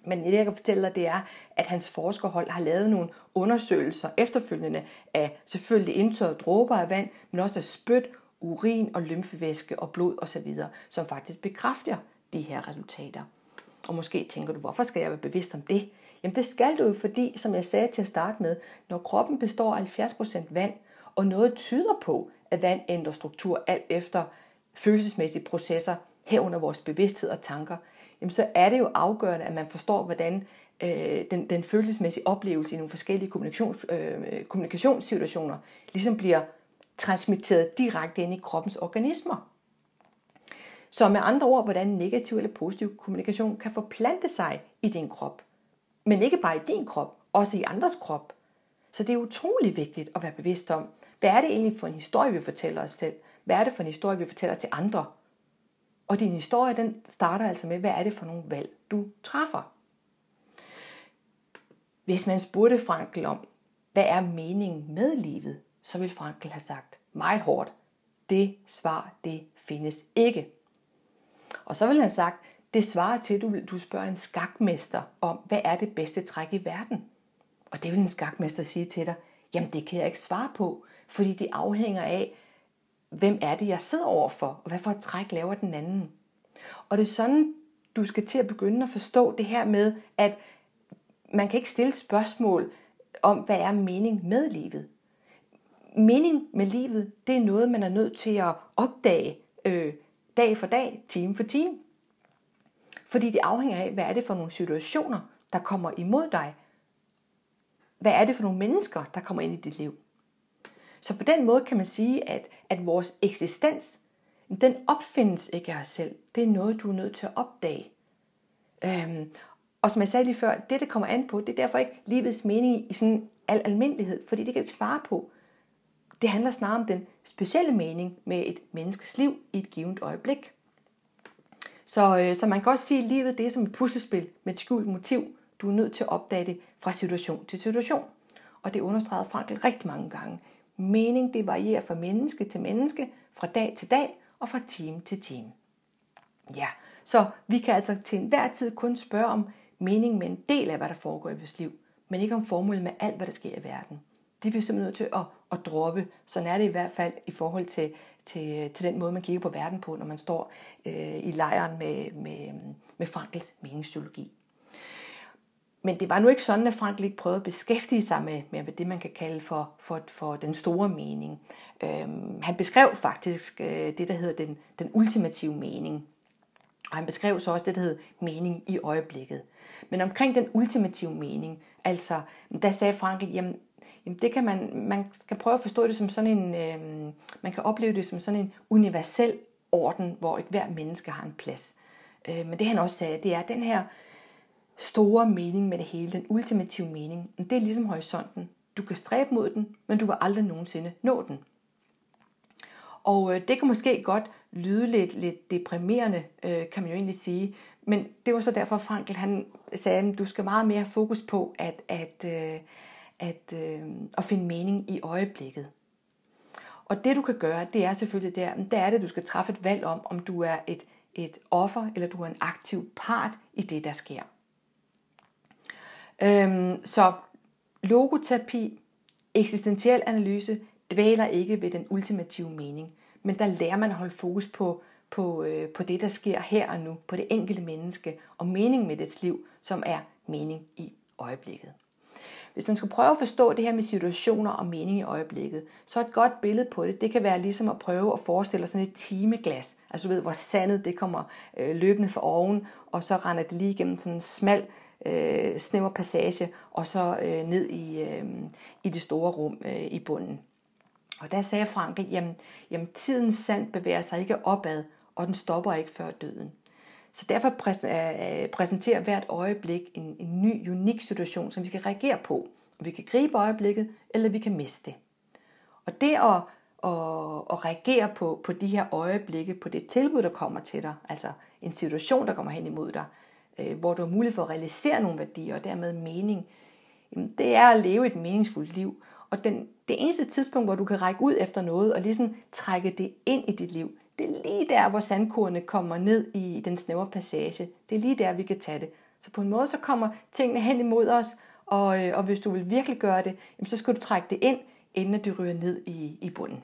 Speaker 1: Men det, jeg kan fortælle dig, det er, at hans forskerhold har lavet nogle undersøgelser efterfølgende af selvfølgelig indtørret dråber af vand, men også af spyt, urin og lymfevæske og blod osv., som faktisk bekræfter de her resultater. Og måske tænker du, hvorfor skal jeg være bevidst om det? Jamen det skal du jo, fordi, som jeg sagde til at starte med, når kroppen består af 70% vand, og noget tyder på, at vand ændrer struktur alt efter følelsesmæssige processer, herunder vores bevidsthed og tanker, jamen så er det jo afgørende, at man forstår, hvordan øh, den, den følelsesmæssige oplevelse i nogle forskellige kommunikations, øh, kommunikationssituationer ligesom bliver transmitteret direkte ind i kroppens organismer. Så med andre ord, hvordan negativ eller positiv kommunikation kan forplante sig i din krop. Men ikke bare i din krop, også i andres krop. Så det er utrolig vigtigt at være bevidst om, hvad er det egentlig for en historie, vi fortæller os selv? Hvad er det for en historie, vi fortæller til andre? Og din historie, den starter altså med, hvad er det for nogle valg, du træffer? Hvis man spurgte Frankel om, hvad er meningen med livet, så vil Frankel have sagt meget hårdt, det svar, det findes ikke. Og så vil han have sagt, det svarer til, at du, du spørger en skakmester om, hvad er det bedste træk i verden? Og det vil en skakmester sige til dig, jamen det kan jeg ikke svare på, fordi det afhænger af, hvem er det, jeg sidder overfor, og hvad for et træk laver den anden. Og det er sådan, du skal til at begynde at forstå det her med, at man kan ikke stille spørgsmål om, hvad er mening med livet. Mening med livet, det er noget, man er nødt til at opdage øh, dag for dag, time for time. Fordi det afhænger af, hvad er det for nogle situationer, der kommer imod dig. Hvad er det for nogle mennesker, der kommer ind i dit liv? Så på den måde kan man sige, at, at vores eksistens, den opfindes ikke af os selv. Det er noget, du er nødt til at opdage. Øhm, og som jeg sagde lige før, det det kommer an på, det er derfor ikke livets mening i sådan al almindelighed, fordi det kan vi ikke svare på. Det handler snarere om den specielle mening med et menneskes liv i et givet øjeblik. Så, øh, så man kan også sige, at livet det er som et puslespil med et skjult motiv. Du er nødt til at opdage det fra situation til situation. Og det understregede Frankl rigtig mange gange. Mening det varierer fra menneske til menneske, fra dag til dag og fra time til time. Ja, så vi kan altså til enhver tid kun spørge om mening med en del af, hvad der foregår i vores liv, men ikke om formålet med alt, hvad der sker i verden. Det er vi simpelthen nødt til at, at droppe. Sådan er det i hvert fald i forhold til, til, til den måde, man kigger på verden på, når man står øh, i lejren med, med, med Frankels meningspsykologi. Men det var nu ikke sådan, at Frankl ikke prøvede at beskæftige sig med, med det, man kan kalde for, for, for den store mening. Øhm, han beskrev faktisk øh, det, der hedder den, den ultimative mening. Og han beskrev så også det, der hedder mening i øjeblikket. Men omkring den ultimative mening, altså, der sagde Frankl, jamen, jamen det kan man, man skal prøve at forstå det som sådan en, øh, man kan opleve det som sådan en universel orden, hvor et hver menneske har en plads. Øh, men det han også sagde, det er, den her store mening med det hele, den ultimative mening, det er ligesom horisonten. Du kan stræbe mod den, men du vil aldrig nogensinde nå den. Og øh, det kan måske godt lyde lidt, lidt deprimerende, øh, kan man jo egentlig sige. Men det var så derfor, Frankl han sagde, at du skal meget mere fokus på at, at, øh, at, øh, at finde mening i øjeblikket. Og det du kan gøre, det er selvfølgelig der, der er det, du skal træffe et valg om, om du er et, et offer, eller du er en aktiv part i det, der sker. Øhm, så logoterapi, eksistentiel analyse, dvæler ikke ved den ultimative mening, men der lærer man at holde fokus på, på, øh, på det, der sker her og nu, på det enkelte menneske og mening med dets liv, som er mening i øjeblikket. Hvis man skal prøve at forstå det her med situationer og mening i øjeblikket, så et godt billede på det, det kan være ligesom at prøve at forestille sådan et timeglas. Altså du ved, hvor sandet det kommer øh, løbende for oven, og så render det lige igennem sådan en smal øh, snæver passage, og så øh, ned i, øh, i det store rum øh, i bunden. Og der sagde Franke, jamen, jamen tidens sand bevæger sig ikke opad, og den stopper ikke før døden. Så derfor øh, øh, præsenterer hvert øjeblik en, en ny, unik situation, som vi skal reagere på. Vi kan gribe øjeblikket, eller vi kan miste det. Og det at, at, at reagere på, på de her øjeblikke, på det tilbud, der kommer til dig, altså en situation, der kommer hen imod dig, øh, hvor du har mulighed for at realisere nogle værdier og dermed mening, jamen det er at leve et meningsfuldt liv. Og den, det eneste tidspunkt, hvor du kan række ud efter noget og ligesom trække det ind i dit liv, det er lige der, hvor sandkornene kommer ned i den snævre passage. Det er lige der, vi kan tage det. Så på en måde, så kommer tingene hen imod os, og, øh, og hvis du vil virkelig gøre det, jamen, så skal du trække det ind, inden det ryger ned i, i bunden.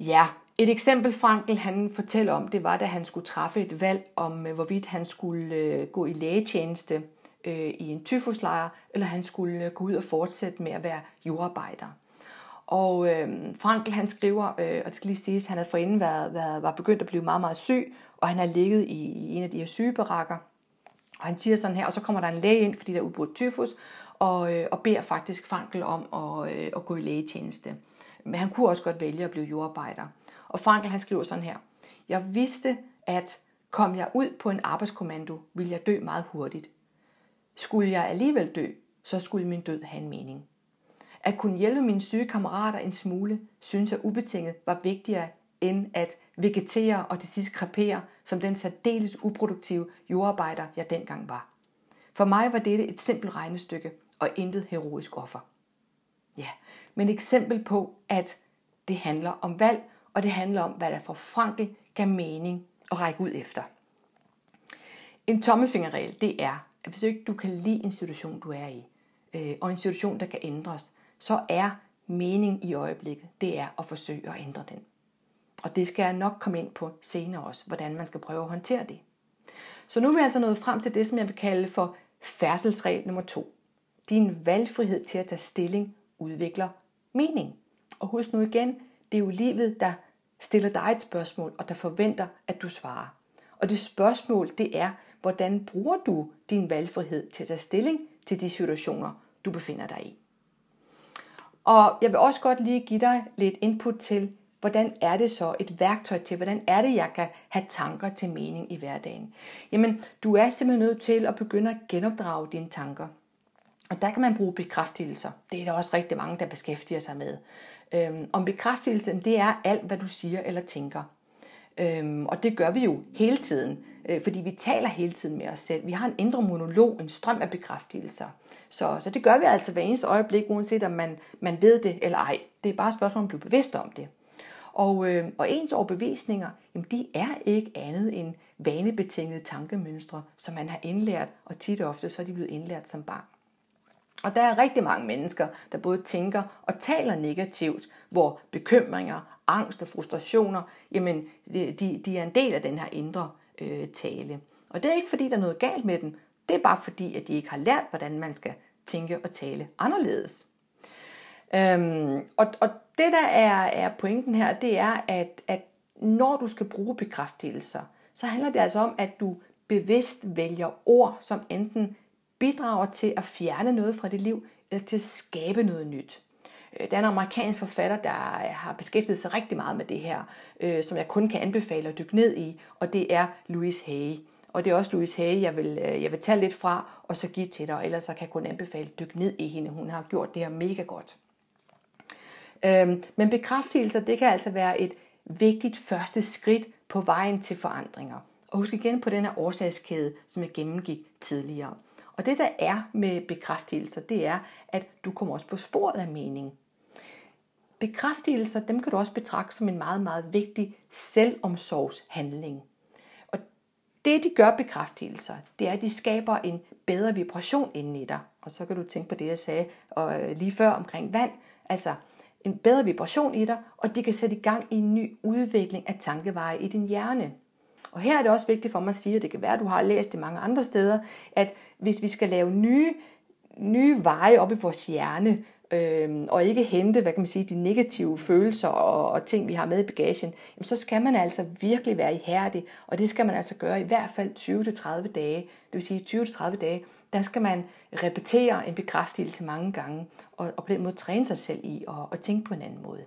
Speaker 1: Ja, et eksempel Frankel han fortæller om, det var da han skulle træffe et valg om, øh, hvorvidt han skulle øh, gå i lægetjeneste øh, i en tyfuslejr, eller han skulle øh, gå ud og fortsætte med at være jordarbejder. Og øh, Frankel han skriver, øh, og det skal lige siges, han havde forinden været, været, var begyndt at blive meget, meget syg, og han har ligget i, i en af de her sygebarakker. Og han siger sådan her, og så kommer der en læge ind, fordi der er udbrudt tyfus, og, øh, og beder faktisk Frankel om at, øh, at gå i lægetjeneste. Men han kunne også godt vælge at blive jordarbejder. Og Frankl han skriver sådan her. Jeg vidste, at kom jeg ud på en arbejdskommando, ville jeg dø meget hurtigt. Skulle jeg alligevel dø, så skulle min død have en mening. At kunne hjælpe mine syge kammerater en smule, synes jeg ubetinget var vigtigere end at vegetere og til sidst krepere som den særdeles uproduktive jordarbejder, jeg dengang var. For mig var dette et simpelt regnestykke og intet heroisk offer. Ja, men et eksempel på, at det handler om valg, og det handler om, hvad der for Frankl gav mening at række ud efter. En tommelfingerregel, det er, at hvis ikke du kan lide en situation, du er i, øh, og en situation, der kan ændres, så er mening i øjeblikket, det er at forsøge at ændre den. Og det skal jeg nok komme ind på senere også, hvordan man skal prøve at håndtere det. Så nu er vi altså nået frem til det, som jeg vil kalde for færdselsregel nummer to. Din valgfrihed til at tage stilling udvikler mening. Og husk nu igen, det er jo livet, der stiller dig et spørgsmål, og der forventer, at du svarer. Og det spørgsmål, det er, hvordan bruger du din valgfrihed til at tage stilling til de situationer, du befinder dig i. Og jeg vil også godt lige give dig lidt input til, hvordan er det så et værktøj til, hvordan er det, jeg kan have tanker til mening i hverdagen. Jamen, du er simpelthen nødt til at begynde at genopdrage dine tanker. Og der kan man bruge bekræftelser. Det er der også rigtig mange, der beskæftiger sig med. Øhm, om bekræftelse, det er alt, hvad du siger eller tænker. Øhm, og det gør vi jo hele tiden, øh, fordi vi taler hele tiden med os selv. Vi har en indre monolog, en strøm af bekræftelser. Så, så det gør vi altså hver eneste øjeblik, uanset om man, man ved det eller ej. Det er bare et spørgsmål om at blive bevidst om det. Og, øh, og ens overbevisninger, jamen de er ikke andet end vanebetingede tankemønstre, som man har indlært, og tit og ofte så er de blevet indlært som barn. Og der er rigtig mange mennesker, der både tænker og taler negativt, hvor bekymringer, angst og frustrationer, jamen de, de er en del af den her indre øh, tale. Og det er ikke fordi, der er noget galt med dem. Det er bare fordi, at de ikke har lært, hvordan man skal tænke og tale anderledes. Øhm, og, og det der er, er pointen her, det er, at, at når du skal bruge bekræftelser, så handler det altså om, at du bevidst vælger ord, som enten bidrager til at fjerne noget fra dit liv, eller til at skabe noget nyt. Øh, der er en amerikansk forfatter, der øh, har beskæftiget sig rigtig meget med det her, øh, som jeg kun kan anbefale at dykke ned i, og det er Louise Hay. Og det er også Louise Hay, jeg vil, øh, jeg vil tage lidt fra, og så give til dig, ellers så kan jeg kun anbefale at dykke ned i hende. Hun har gjort det her mega godt. Øhm, men bekræftelser, det kan altså være et vigtigt første skridt på vejen til forandringer. Og husk igen på den her årsagskæde, som jeg gennemgik tidligere. Og det der er med bekræftelser, det er, at du kommer også på sporet af mening. Bekræftelser, dem kan du også betragte som en meget, meget vigtig selvomsorgshandling. Og det, de gør bekræftelser, det er, at de skaber en bedre vibration inden i dig. Og så kan du tænke på det, jeg sagde og øh, lige før omkring vand. Altså, en bedre vibration i dig, og de kan sætte i gang i en ny udvikling af tankeveje i din hjerne. Og her er det også vigtigt for mig at sige, at det kan være, at du har læst det mange andre steder, at hvis vi skal lave nye, nye veje op i vores hjerne, øh, og ikke hente, hvad kan man sige, de negative følelser og, og ting, vi har med i bagagen, jamen, så skal man altså virkelig være ihærdig, og det skal man altså gøre i hvert fald 20-30 dage. Det vil sige 20-30 dage, der skal man repetere en bekræftelse mange gange, og, og på den måde træne sig selv i at tænke på en anden måde.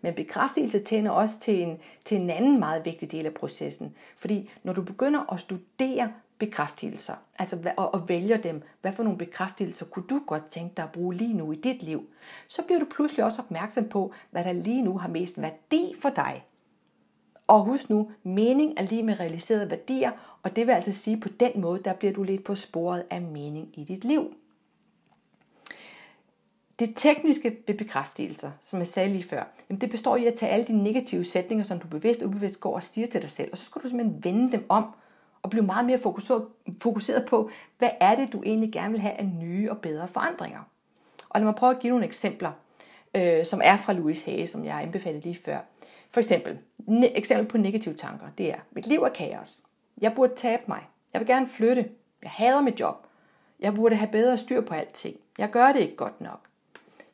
Speaker 1: Men bekræftelse tænder også til en, til en anden meget vigtig del af processen. Fordi når du begynder at studere bekræftelser, altså og, og vælger dem, hvad for nogle bekræftelser kunne du godt tænke dig at bruge lige nu i dit liv, så bliver du pludselig også opmærksom på, hvad der lige nu har mest værdi for dig. Og husk nu, mening er lige med realiserede værdier, og det vil altså sige, på den måde, der bliver du lidt på sporet af mening i dit liv. Det tekniske ved bekræftelser, som jeg sagde lige før, jamen det består i at tage alle de negative sætninger, som du bevidst og ubevidst går og siger til dig selv, og så skal du simpelthen vende dem om og blive meget mere fokuseret, fokuseret på, hvad er det, du egentlig gerne vil have af nye og bedre forandringer. Og lad mig prøve at give nogle eksempler, øh, som er fra Louise Hay, som jeg anbefalede lige før. For eksempel, ne- eksempel på negative tanker, det er, mit liv er kaos. Jeg burde tabe mig. Jeg vil gerne flytte. Jeg hader mit job. Jeg burde have bedre styr på alting. Jeg gør det ikke godt nok.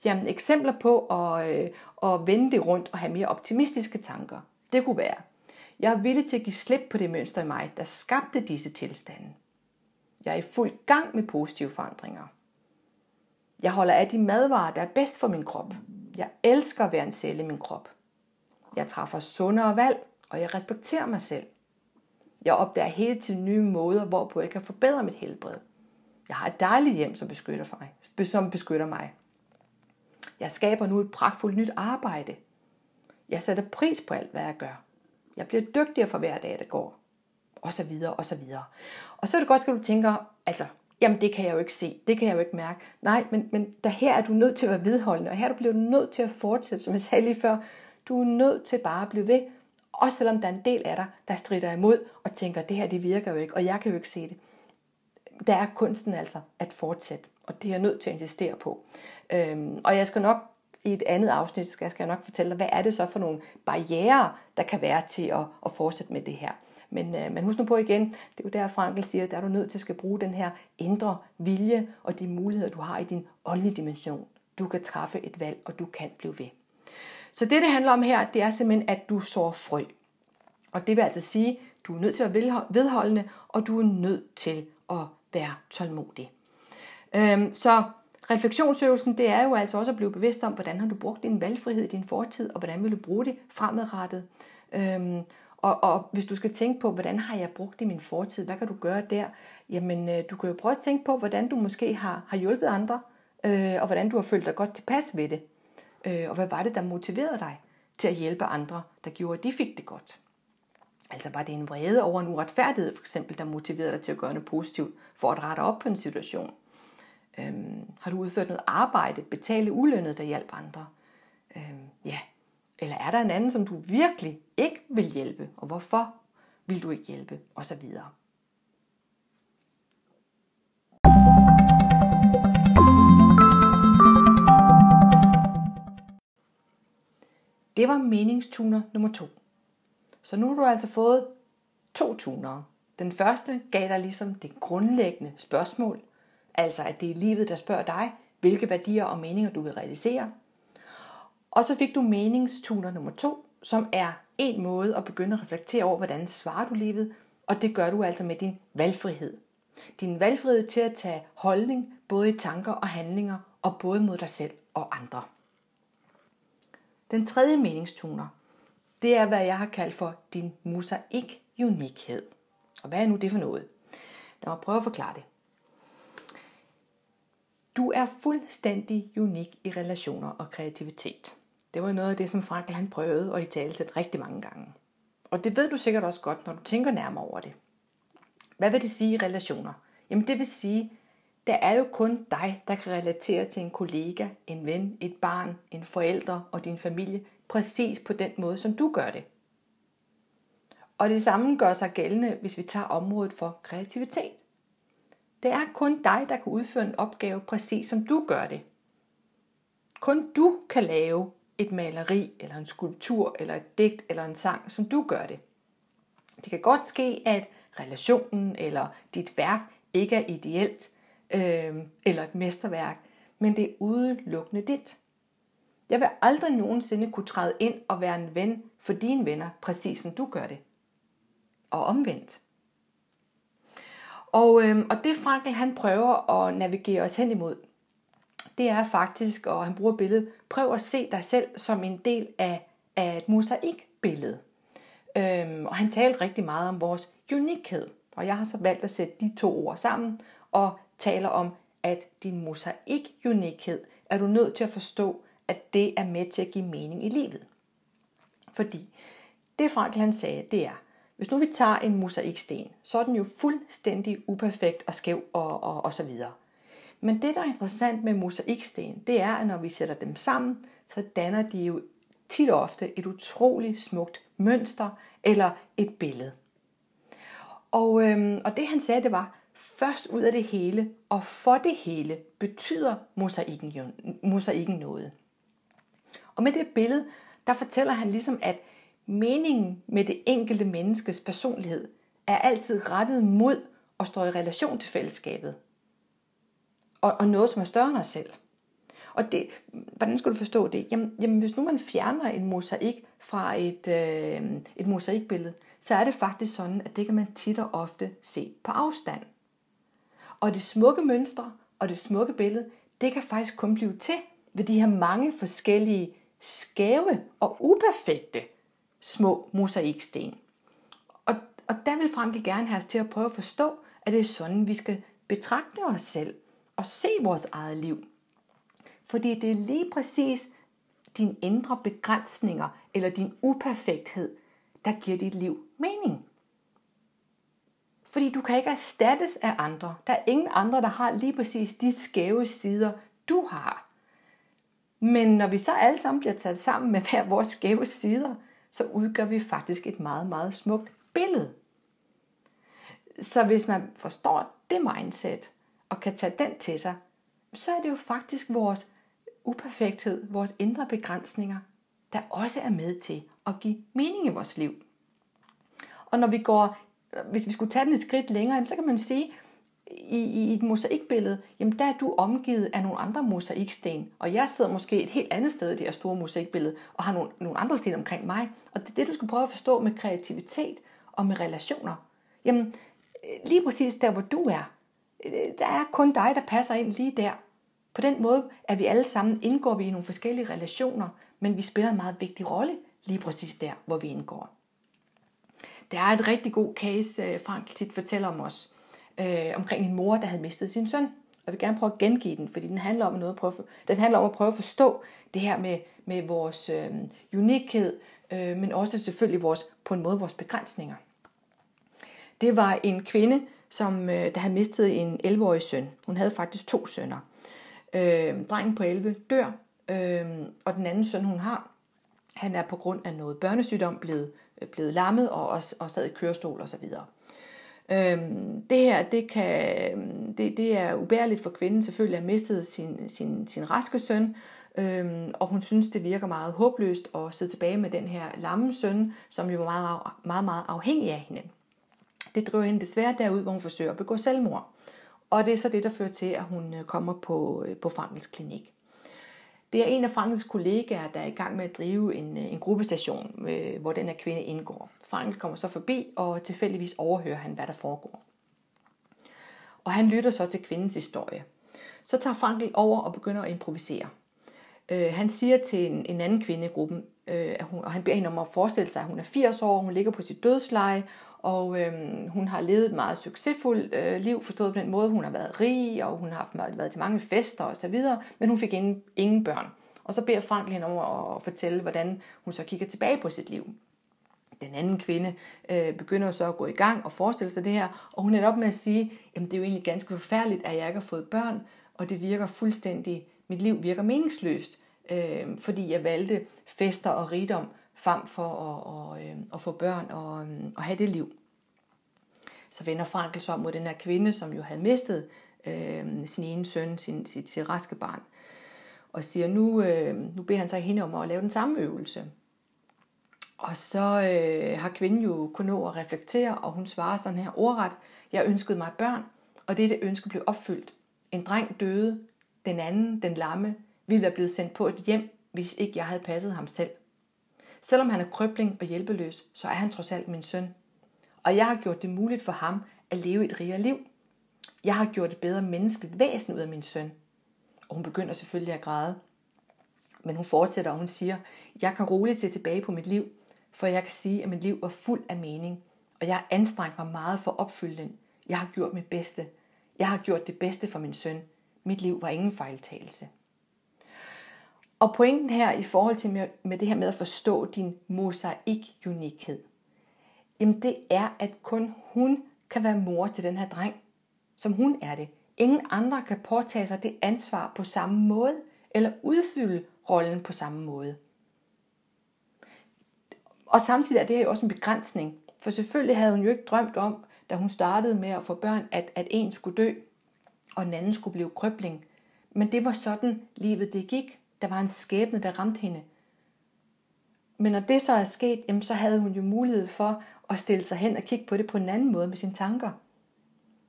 Speaker 1: Jamen, eksempler på at, øh, at vende det rundt og have mere optimistiske tanker, det kunne være, jeg er villig til at give slip på det mønster i mig, der skabte disse tilstande. Jeg er i fuld gang med positive forandringer. Jeg holder af de madvarer, der er bedst for min krop. Jeg elsker at være en celle i min krop. Jeg træffer sundere valg, og jeg respekterer mig selv. Jeg opdager hele tiden nye måder, hvorpå jeg kan forbedre mit helbred. Jeg har et dejligt hjem, som beskytter mig. Som beskytter mig. Jeg skaber nu et pragtfuldt nyt arbejde. Jeg sætter pris på alt, hvad jeg gør. Jeg bliver dygtigere for hver dag, der går. Og så videre, og så videre. Og så er det godt, at du tænker, altså, jamen det kan jeg jo ikke se, det kan jeg jo ikke mærke. Nej, men, men der her er du nødt til at være vedholdende, og her du bliver du nødt til at fortsætte, som jeg sagde lige før. Du er nødt til bare at blive ved, også selvom der er en del af dig, der strider imod og tænker, det her det virker jo ikke, og jeg kan jo ikke se det. Der er kunsten altså at fortsætte, og det er jeg nødt til at insistere på. Øhm, og jeg skal nok i et andet afsnit, skal, skal jeg nok fortælle dig, hvad er det så for nogle barriere, der kan være til at, at fortsætte med det her. Men, øh, men husk nu på igen, det er jo der Frankel siger, der er du nødt til at skal bruge den her indre vilje og de muligheder, du har i din åndelige dimension. Du kan træffe et valg, og du kan blive ved. Så det, det handler om her, det er simpelthen, at du sår frø. Og det vil altså sige, du er nødt til at være vedholdende, og du er nødt til at være tålmodig. Øhm, så refleksionsøvelsen, det er jo altså også at blive bevidst om, hvordan har du brugt din valgfrihed i din fortid, og hvordan vil du bruge det fremadrettet. Øhm, og, og hvis du skal tænke på, hvordan har jeg brugt det i min fortid, hvad kan du gøre der? Jamen, øh, du kan jo prøve at tænke på, hvordan du måske har, har hjulpet andre, øh, og hvordan du har følt dig godt tilpas ved det. Øh, og hvad var det, der motiverede dig til at hjælpe andre, der gjorde, at de fik det godt? Altså var det en vrede over en uretfærdighed, for eksempel, der motiverede dig til at gøre noget positivt for at rette op på en situation? Øhm, har du udført noget arbejde, betale ulønnet, der hjælper andre? Øhm, ja. Eller er der en anden, som du virkelig ikke vil hjælpe, og hvorfor vil du ikke hjælpe, og så videre. Det var meningstuner nummer to. Så nu har du altså fået to tunere. Den første gav dig ligesom det grundlæggende spørgsmål, altså at det er livet, der spørger dig, hvilke værdier og meninger du vil realisere. Og så fik du meningstuner nummer to, som er en måde at begynde at reflektere over, hvordan svarer du livet, og det gør du altså med din valgfrihed. Din valgfrihed til at tage holdning både i tanker og handlinger, og både mod dig selv og andre. Den tredje meningstuner, det er, hvad jeg har kaldt for din mosaik-unikhed. Og hvad er nu det for noget? Lad mig prøve at forklare det. Du er fuldstændig unik i relationer og kreativitet. Det var noget af det, som Frankl han prøvede og i talesæt rigtig mange gange. Og det ved du sikkert også godt, når du tænker nærmere over det. Hvad vil det sige i relationer? Jamen det vil sige, der er jo kun dig, der kan relatere til en kollega, en ven, et barn, en forælder og din familie præcis på den måde, som du gør det. Og det samme gør sig gældende, hvis vi tager området for kreativitet. Det er kun dig, der kan udføre en opgave præcis som du gør det. Kun du kan lave et maleri, eller en skulptur, eller et digt, eller en sang, som du gør det. Det kan godt ske, at relationen eller dit værk ikke er ideelt, øh, eller et mesterværk, men det er udelukkende dit. Jeg vil aldrig nogensinde kunne træde ind og være en ven for dine venner, præcis som du gør det. Og omvendt. Og, øhm, og det Frankel han prøver at navigere os hen imod, det er faktisk, og han bruger billedet, prøv at se dig selv som en del af, af et mosaikbillede. Øhm, og han talte rigtig meget om vores unikhed, og jeg har så valgt at sætte de to ord sammen og taler om, at din mosaik-unikhed er du nødt til at forstå, at det er med til at give mening i livet. Fordi det Frankl han sagde, det er, hvis nu vi tager en mosaiksten, så er den jo fuldstændig uperfekt og skæv og, og, og så videre. Men det, der er interessant med mosaiksten, det er, at når vi sætter dem sammen, så danner de jo tit og ofte et utroligt smukt mønster eller et billede. Og, øhm, og det han sagde, det var, først ud af det hele og for det hele betyder mosaikken, jo, mosaikken noget. Og med det billede, der fortæller han ligesom, at meningen med det enkelte menneskes personlighed er altid rettet mod og står i relation til fællesskabet og, og noget, som er større end os selv. Og det, hvordan skulle du forstå det? Jamen, jamen hvis nu man fjerner en mosaik fra et, øh, et mosaikbillede, så er det faktisk sådan, at det kan man tit og ofte se på afstand. Og det smukke mønstre og det smukke billede, det kan faktisk kun blive til ved de her mange forskellige skæve og uperfekte små mosaiksten. Og, og der vil Frankl gerne have os til at prøve at forstå, at det er sådan, vi skal betragte os selv og se vores eget liv. Fordi det er lige præcis dine indre begrænsninger eller din uperfekthed, der giver dit liv mening. Fordi du kan ikke erstattes af andre. Der er ingen andre, der har lige præcis de skæve sider, du har. Men når vi så alle sammen bliver taget sammen med hver vores skæve sider, så udgør vi faktisk et meget, meget smukt billede. Så hvis man forstår det mindset, og kan tage den til sig, så er det jo faktisk vores uperfekthed, vores indre begrænsninger, der også er med til at give mening i vores liv. Og når vi går, hvis vi skulle tage den et skridt længere, så kan man sige, i, i et mosaikbillede, jamen der er du omgivet af nogle andre mosaiksten, og jeg sidder måske et helt andet sted i det her store mosaikbillede, og har nogle, nogle andre sten omkring mig. Og det er det, du skal prøve at forstå med kreativitet og med relationer. Jamen, øh, lige præcis der, hvor du er, øh, der er kun dig, der passer ind lige der. På den måde er vi alle sammen, indgår vi i nogle forskellige relationer, men vi spiller en meget vigtig rolle lige præcis der, hvor vi indgår. Der er et rigtig god case, øh, Frank tit fortæller om os, øh, omkring en mor, der havde mistet sin søn. Og jeg vil gerne prøve at gengive den, fordi den handler om, noget at prøve, den handler om at prøve at forstå det her med, med vores øh, unikhed, øh, men også selvfølgelig vores, på en måde vores begrænsninger. Det var en kvinde, som øh, der havde mistet en 11-årig søn. Hun havde faktisk to sønner. Øh, drengen på 11 dør, øh, og den anden søn, hun har, han er på grund af noget børnesygdom blevet, øh, blevet lammet og, og, og sad i kørestol osv. Øhm, det her, det, kan, det, det er ubærligt for kvinden selvfølgelig at have mistet sin, sin, sin raske søn, øhm, og hun synes, det virker meget håbløst at sidde tilbage med den her lamme søn, som jo er meget, meget, meget afhængig af hende. Det driver hende desværre derud, hvor hun forsøger at begå selvmord. Og det er så det, der fører til, at hun øh, kommer på, øh, på Frankens klinik. Det er en af Frankels kollegaer, der er i gang med at drive en, øh, en gruppestation, øh, hvor den her kvinde indgår. Frankel kommer så forbi, og tilfældigvis overhører han, hvad der foregår. Og han lytter så til kvindens historie. Så tager Frankel over og begynder at improvisere. Øh, han siger til en, en anden kvinde i gruppen, øh, at hun, og han beder hende om at forestille sig, at hun er 80 år, hun ligger på sit dødsleje, og øhm, hun har levet et meget succesfuldt øh, liv, forstået på den måde, hun har været rig, og hun har haft, været til mange fester osv., men hun fik ingen, ingen børn. Og så beder Frank hende om at fortælle, hvordan hun så kigger tilbage på sit liv. Den anden kvinde øh, begynder så at gå i gang og forestille sig det her, og hun er op med at sige, jamen det er jo egentlig ganske forfærdeligt, at jeg ikke har fået børn, og det virker fuldstændig, mit liv virker meningsløst, øh, fordi jeg valgte fester og rigdom frem for at, og, øh, at få børn og, øh, og have det liv. Så vender Frankel om mod den her kvinde, som jo havde mistet øh, sin ene søn, sin, sit, sit raske barn, og siger, nu, øh, nu beder han sig hende om at lave den samme øvelse. Og så øh, har kvinden jo kunnet nå at reflektere, og hun svarer sådan her ordret, jeg ønskede mig børn, og dette ønske blev opfyldt. En dreng døde, den anden, den lamme, ville være blevet sendt på et hjem, hvis ikke jeg havde passet ham selv. Selvom han er krøbling og hjælpeløs, så er han trods alt min søn. Og jeg har gjort det muligt for ham at leve et rigere liv. Jeg har gjort et bedre menneskeligt væsen ud af min søn. Og hun begynder selvfølgelig at græde. Men hun fortsætter, og hun siger, jeg kan roligt se tilbage på mit liv, for jeg kan sige, at mit liv var fuld af mening, og jeg har anstrengt mig meget for at opfylde den. Jeg har gjort mit bedste. Jeg har gjort det bedste for min søn. Mit liv var ingen fejltagelse. Og pointen her i forhold til med, med det her med at forstå din mosaik-unikhed, jamen det er, at kun hun kan være mor til den her dreng, som hun er det. Ingen andre kan påtage sig det ansvar på samme måde, eller udfylde rollen på samme måde. Og samtidig er det jo også en begrænsning. For selvfølgelig havde hun jo ikke drømt om, da hun startede med at få børn, at, at en skulle dø, og den anden skulle blive krøbling. Men det var sådan, livet det gik. Der var en skæbne, der ramte hende. Men når det så er sket, jamen, så havde hun jo mulighed for at stille sig hen og kigge på det på en anden måde med sine tanker.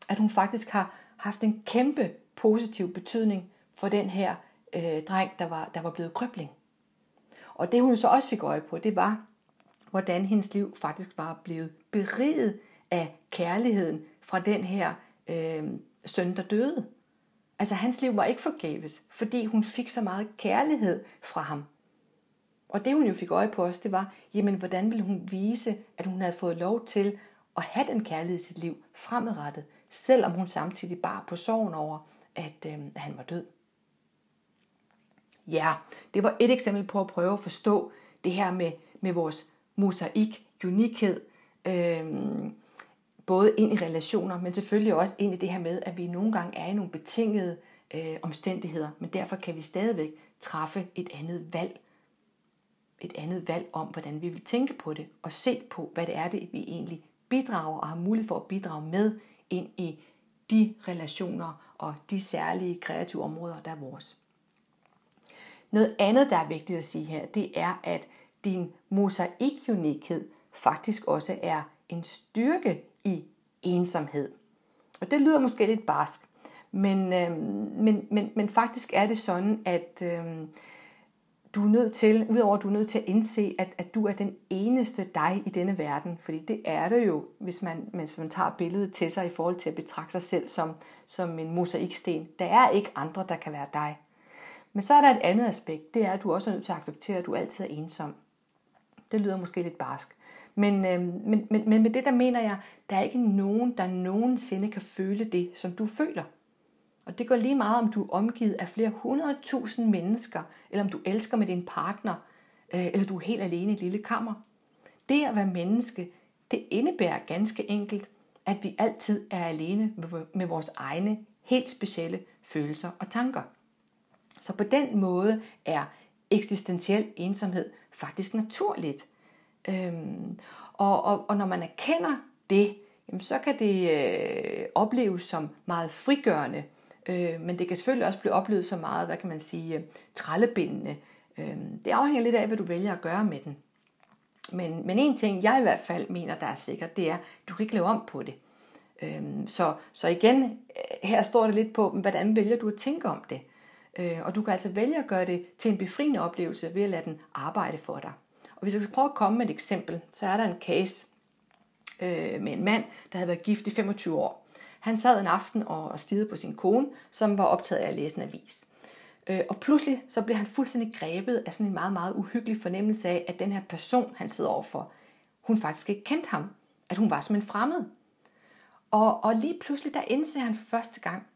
Speaker 1: At hun faktisk har haft en kæmpe positiv betydning for den her øh, dreng, der var, der var blevet krøbling. Og det hun så også fik øje på, det var, hvordan hendes liv faktisk var blevet beriget af kærligheden fra den her øh, søn, der døde. Altså hans liv var ikke forgæves, fordi hun fik så meget kærlighed fra ham. Og det hun jo fik øje på os, det var, jamen hvordan ville hun vise, at hun havde fået lov til at have den kærlighed i sit liv fremadrettet, selvom hun samtidig bar på sorgen over, at, øh, at han var død. Ja, det var et eksempel på at prøve at forstå det her med, med vores mosaik, unikhed, øh, både ind i relationer, men selvfølgelig også ind i det her med, at vi nogle gange er i nogle betingede øh, omstændigheder, men derfor kan vi stadigvæk træffe et andet valg. Et andet valg om, hvordan vi vil tænke på det, og se på, hvad det er, det vi egentlig bidrager og har mulighed for at bidrage med ind i de relationer og de særlige kreative områder, der er vores. Noget andet, der er vigtigt at sige her, det er, at din mosaikunikhed faktisk også er en styrke i ensomhed. Og det lyder måske lidt barsk, men, øh, men, men, men faktisk er det sådan, at øh, du er nødt til, udover at du er nødt til at indse, at, at du er den eneste dig i denne verden, fordi det er det jo, hvis man, hvis man tager billedet til sig i forhold til at betragte sig selv som, som en mosaiksten. Der er ikke andre, der kan være dig. Men så er der et andet aspekt, det er, at du også er nødt til at acceptere, at du altid er ensom. Det lyder måske lidt barsk. Men, øh, men, men, men med det der mener jeg, der er ikke nogen, der nogensinde kan føle det, som du føler. Og det går lige meget, om du er omgivet af flere hundredtusind mennesker, eller om du elsker med din partner, øh, eller du er helt alene i et lille kammer. Det at være menneske, det indebærer ganske enkelt, at vi altid er alene med vores egne helt specielle følelser og tanker. Så på den måde er eksistentiel ensomhed faktisk naturligt. Øhm, og, og, og når man erkender det, jamen så kan det øh, opleves som meget frigørende, øh, men det kan selvfølgelig også blive oplevet som meget, hvad kan man sige, trællebindende. Øh, øhm, det afhænger lidt af, hvad du vælger at gøre med den. Men, men en ting, jeg i hvert fald mener, der er sikkert, det er, at du kan ikke lave om på det. Øhm, så, så igen, øh, her står det lidt på, hvordan vælger du at tænke om det. Øh, og du kan altså vælge at gøre det til en befriende oplevelse ved at lade den arbejde for dig. Og hvis jeg skal prøve at komme med et eksempel, så er der en case øh, med en mand, der havde været gift i 25 år. Han sad en aften og stirrede på sin kone, som var optaget af at læse en avis. Øh, og pludselig så blev han fuldstændig grebet af sådan en meget, meget uhyggelig fornemmelse af, at den her person, han sidder overfor, hun faktisk ikke kendte ham. At hun var som en fremmed. Og, og lige pludselig, der indser han for første gang,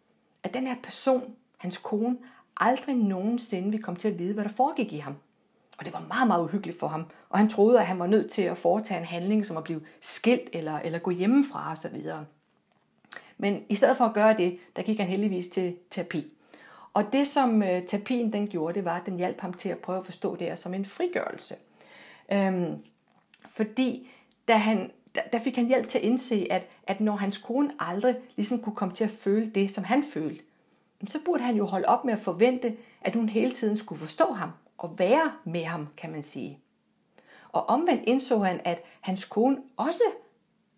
Speaker 1: at den her person, hans kone, aldrig nogensinde vil komme til at vide, hvad der foregik i ham. Og det var meget, meget uhyggeligt for ham. Og han troede, at han var nødt til at foretage en handling, som at blive skilt eller, eller gå hjemmefra osv. Men i stedet for at gøre det, der gik han heldigvis til terapi. Og det som øh, terapien den gjorde, det var, at den hjalp ham til at prøve at forstå det her som en frigørelse. Øhm, fordi da han, der, der fik han hjælp til at indse, at, at når hans kone aldrig ligesom kunne komme til at føle det, som han følte, så burde han jo holde op med at forvente, at hun hele tiden skulle forstå ham og være med ham, kan man sige. Og omvendt indså han, at hans kone også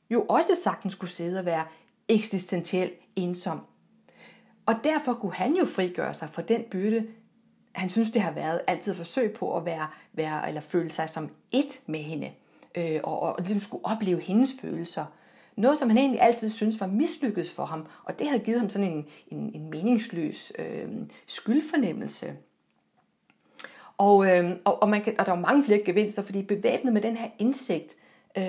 Speaker 1: jo også sagtens skulle sidde og være eksistentielt ensom. Og derfor kunne han jo frigøre sig fra den byrde, han synes, det har været altid forsøg på at være, være eller føle sig som et med hende, øh, og, og, og ligesom skulle opleve hendes følelser. Noget, som han egentlig altid synes var mislykket for ham, og det havde givet ham sådan en, en, en meningsløs øh, skyldfornemmelse. Og, øh, og, og, man kan, og der var mange flere gevinster, fordi bevæbnet med den her indsigt, øh,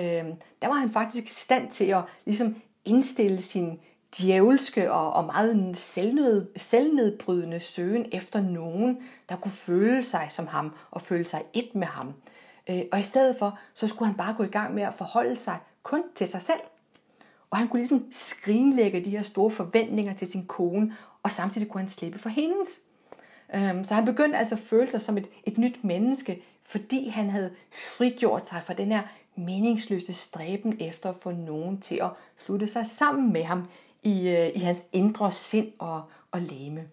Speaker 1: der var han faktisk i stand til at ligesom indstille sin djævelske og, og meget selvnød, selvnedbrydende søgen efter nogen, der kunne føle sig som ham og føle sig et med ham. Øh, og i stedet for, så skulle han bare gå i gang med at forholde sig kun til sig selv. Og han kunne ligesom skrinlægge de her store forventninger til sin kone, og samtidig kunne han slippe for hendes. Øhm, så han begyndte altså at føle sig som et, et nyt menneske, fordi han havde frigjort sig fra den her meningsløse stræben efter at få nogen til at slutte sig sammen med ham i, øh, i hans indre sind og, og læme.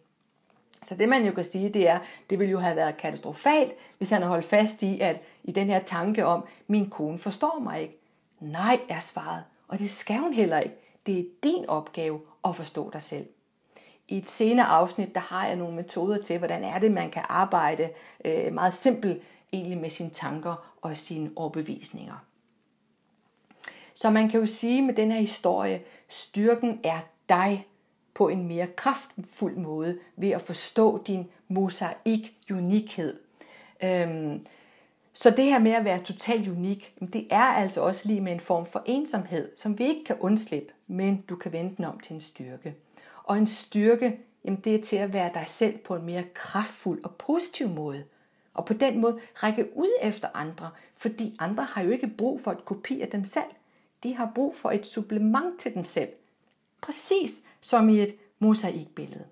Speaker 1: Så det man jo kan sige, det er, det ville jo have været katastrofalt, hvis han havde holdt fast i, at i den her tanke om, min kone forstår mig ikke. Nej, er svaret. Og det skal hun heller ikke. Det er din opgave at forstå dig selv. I et senere afsnit, der har jeg nogle metoder til, hvordan er det, man kan arbejde øh, meget simpelt egentlig med sine tanker og sine overbevisninger. Så man kan jo sige med den her historie, styrken er dig på en mere kraftfuld måde ved at forstå din mosaik-unikhed. Øhm, så det her med at være totalt unik, det er altså også lige med en form for ensomhed, som vi ikke kan undslippe, men du kan vende den om til en styrke. Og en styrke, jamen det er til at være dig selv på en mere kraftfuld og positiv måde. Og på den måde række ud efter andre, fordi andre har jo ikke brug for et kopi af dem selv. De har brug for et supplement til dem selv. Præcis som i et mosaikbillede.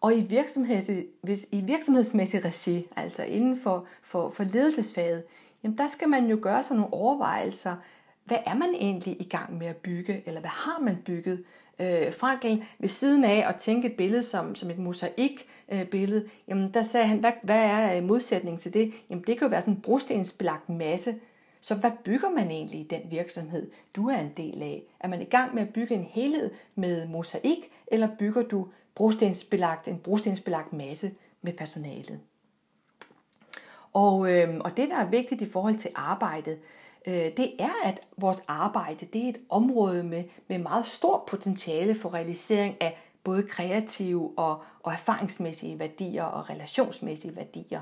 Speaker 1: Og i, virksomheds, hvis, i virksomhedsmæssig regi, altså inden for, for, for ledelsesfaget, jamen der skal man jo gøre sig nogle overvejelser. Hvad er man egentlig i gang med at bygge, eller hvad har man bygget? Øh, Frankl ved siden af at tænke et billede som, som et mosaik øh, billede, jamen der sagde han, hvad, hvad er øh, modsætningen til det? Jamen det kan jo være sådan en brostensbelagt masse. Så hvad bygger man egentlig i den virksomhed, du er en del af? Er man i gang med at bygge en helhed med mosaik, eller bygger du brostensbelagt, en brostensbelagt masse med personalet? Og, øh, og det, der er vigtigt i forhold til arbejdet, Øh, det er, at vores arbejde det er et område med, med meget stort potentiale for realisering af både kreative og, og erfaringsmæssige værdier og relationsmæssige værdier.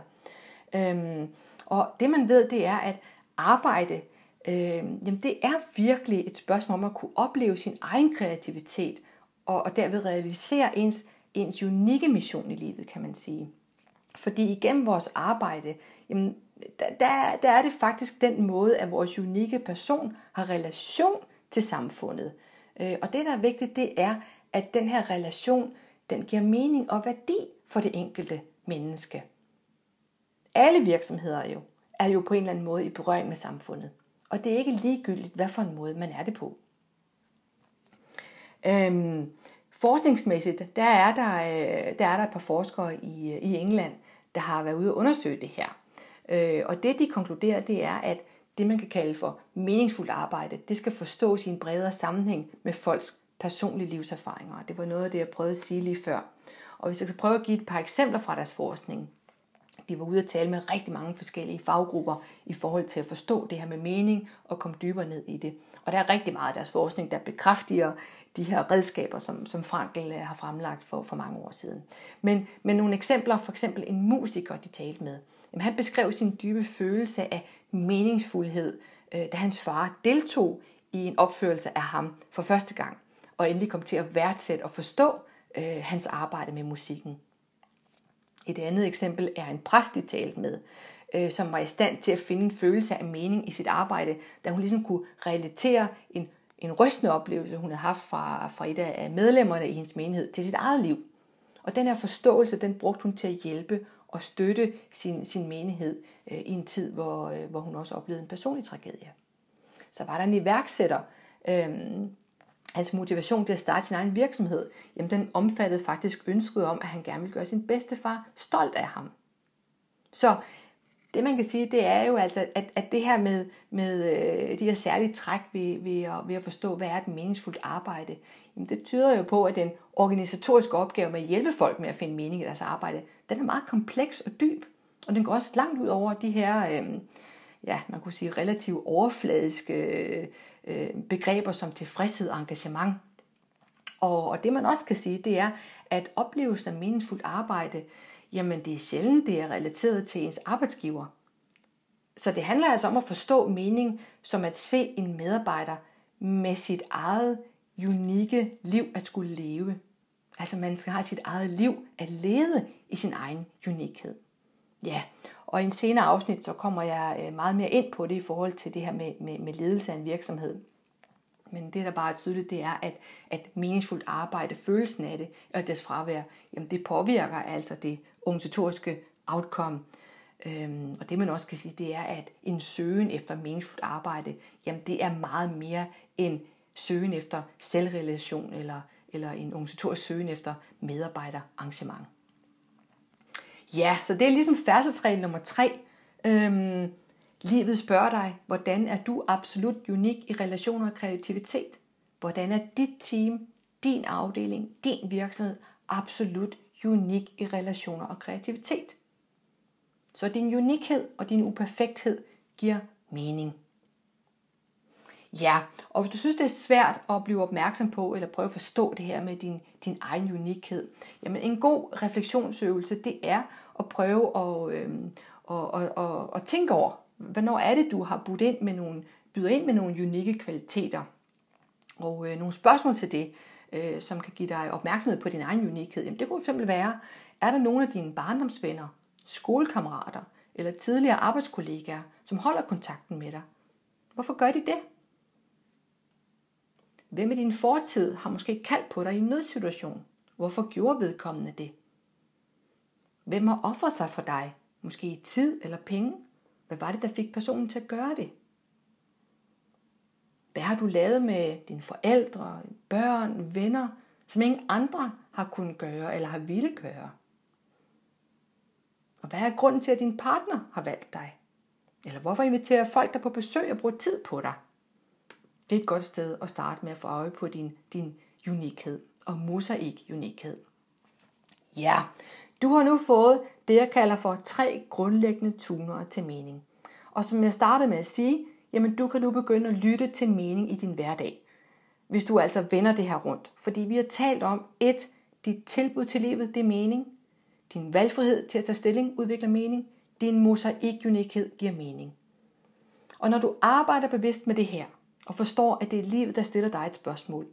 Speaker 1: Øhm, og det man ved, det er, at arbejde, øhm, jamen det er virkelig et spørgsmål om at kunne opleve sin egen kreativitet og, og derved realisere ens, ens unikke mission i livet, kan man sige. Fordi igennem vores arbejde, jamen, der, der er det faktisk den måde, at vores unikke person har relation til samfundet. Øh, og det, der er vigtigt, det er, at den her relation, den giver mening og værdi for det enkelte menneske. Alle virksomheder jo, er jo på en eller anden måde i berøring med samfundet. Og det er ikke ligegyldigt, hvad for en måde man er det på. Øhm, forskningsmæssigt, der er der, øh, der er der et par forskere i, øh, i England, der har været ude og undersøge det her. Øh, og det de konkluderer, det er, at det man kan kalde for meningsfuldt arbejde, det skal forstås i en bredere sammenhæng med folks personlige livserfaringer. Det var noget af det, jeg prøvede at sige lige før. Og hvis jeg skal prøve at give et par eksempler fra deres forskning. De var ude at tale med rigtig mange forskellige faggrupper i forhold til at forstå det her med mening og komme dybere ned i det. Og der er rigtig meget af deres forskning, der bekræfter de her redskaber, som, som Frankel har fremlagt for, for mange år siden. Men, men nogle eksempler, for eksempel en musiker, de talte med. Jamen, han beskrev sin dybe følelse af meningsfuldhed, øh, da hans far deltog i en opførelse af ham for første gang, og endelig kom til at værdsætte og forstå øh, hans arbejde med musikken. Et andet eksempel er en præst, de talte med, øh, som var i stand til at finde en følelse af mening i sit arbejde, da hun ligesom kunne relatere en, en rystende oplevelse, hun havde haft fra, fra et af medlemmerne i hendes menighed til sit eget liv. Og den her forståelse, den brugte hun til at hjælpe og støtte sin, sin menighed øh, i en tid, hvor, øh, hvor hun også oplevede en personlig tragedie. Så var der en iværksætter, øh, altså motivation til at starte sin egen virksomhed, jamen den omfattede faktisk ønsket om, at han gerne ville gøre sin bedstefar stolt af ham. Så det man kan sige, det er jo altså, at, at det her med, med øh, de her særlige træk ved, ved, at, ved at forstå, hvad er et meningsfuldt arbejde, jamen det tyder jo på, at den organisatoriske opgave med at hjælpe folk med at finde mening i deres arbejde, den er meget kompleks og dyb. Og den går også langt ud over de her, øh, ja, man kunne sige relativt overfladiske øh, øh, begreber som tilfredshed og engagement. Og, og det man også kan sige, det er, at oplevelsen af meningsfuldt arbejde, jamen det er sjældent, det er relateret til ens arbejdsgiver. Så det handler altså om at forstå mening som at se en medarbejder med sit eget unikke liv at skulle leve. Altså man skal have sit eget liv at lede i sin egen unikhed. Ja, og i en senere afsnit, så kommer jeg øh, meget mere ind på det i forhold til det her med, med, med ledelse af en virksomhed. Men det, der bare er tydeligt, det er, at, at meningsfuldt arbejde, følelsen af det, og dets fravær, jamen det påvirker altså det organisatoriske outcome. Øhm, og det man også kan sige, det er, at en søgen efter meningsfuldt arbejde, jamen det er meget mere end søgen efter selvrelation eller, eller en organisatorisk søgen efter medarbejderarrangement. Ja, så det er ligesom færdselsregel nummer tre. Øhm, livet spørger dig, hvordan er du absolut unik i relationer og kreativitet? Hvordan er dit team, din afdeling, din virksomhed absolut unik i relationer og kreativitet? Så din unikhed og din uperfekthed giver mening. Ja, og hvis du synes, det er svært at blive opmærksom på, eller prøve at forstå det her med din, din egen unikhed, jamen en god refleksionsøvelse, det er at prøve at, øh, at, at, at, at tænke over, hvornår er det, du har budt ind med nogle, byder ind med nogle unikke kvaliteter. Og øh, nogle spørgsmål til det, øh, som kan give dig opmærksomhed på din egen unikhed, jamen det kunne fx være, er der nogle af dine barndomsvenner, skolekammerater eller tidligere arbejdskollegaer, som holder kontakten med dig? Hvorfor gør de det? Hvem i din fortid har måske kaldt på dig i en nødsituation? Hvorfor gjorde vedkommende det? Hvem har offret sig for dig? Måske i tid eller penge? Hvad var det, der fik personen til at gøre det? Hvad har du lavet med dine forældre, børn, venner, som ingen andre har kunnet gøre eller har ville gøre? Og hvad er grunden til, at din partner har valgt dig? Eller hvorfor inviterer folk dig på besøg og bruger tid på dig? Det er et godt sted at starte med at få øje på din, din unikhed og mosaik-unikhed. Ja, du har nu fået det, jeg kalder for tre grundlæggende tuner til mening. Og som jeg startede med at sige, jamen du kan nu begynde at lytte til mening i din hverdag. Hvis du altså vender det her rundt. Fordi vi har talt om, et, dit tilbud til livet, det er mening. Din valgfrihed til at tage stilling udvikler mening. Din mosaikunikhed giver mening. Og når du arbejder bevidst med det her, og forstår, at det er livet, der stiller dig et spørgsmål,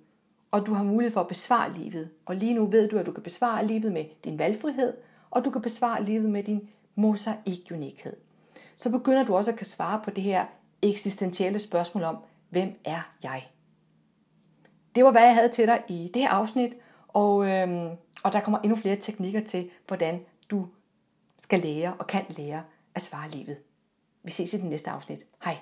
Speaker 1: og du har mulighed for at besvare livet, og lige nu ved du, at du kan besvare livet med din valgfrihed, og du kan besvare livet med din mosaikunikhed. Så begynder du også at kan svare på det her eksistentielle spørgsmål om, hvem er jeg? Det var, hvad jeg havde til dig i det her afsnit, og, øhm, og der kommer endnu flere teknikker til, hvordan du skal lære og kan lære at svare livet. Vi ses i den næste afsnit. Hej.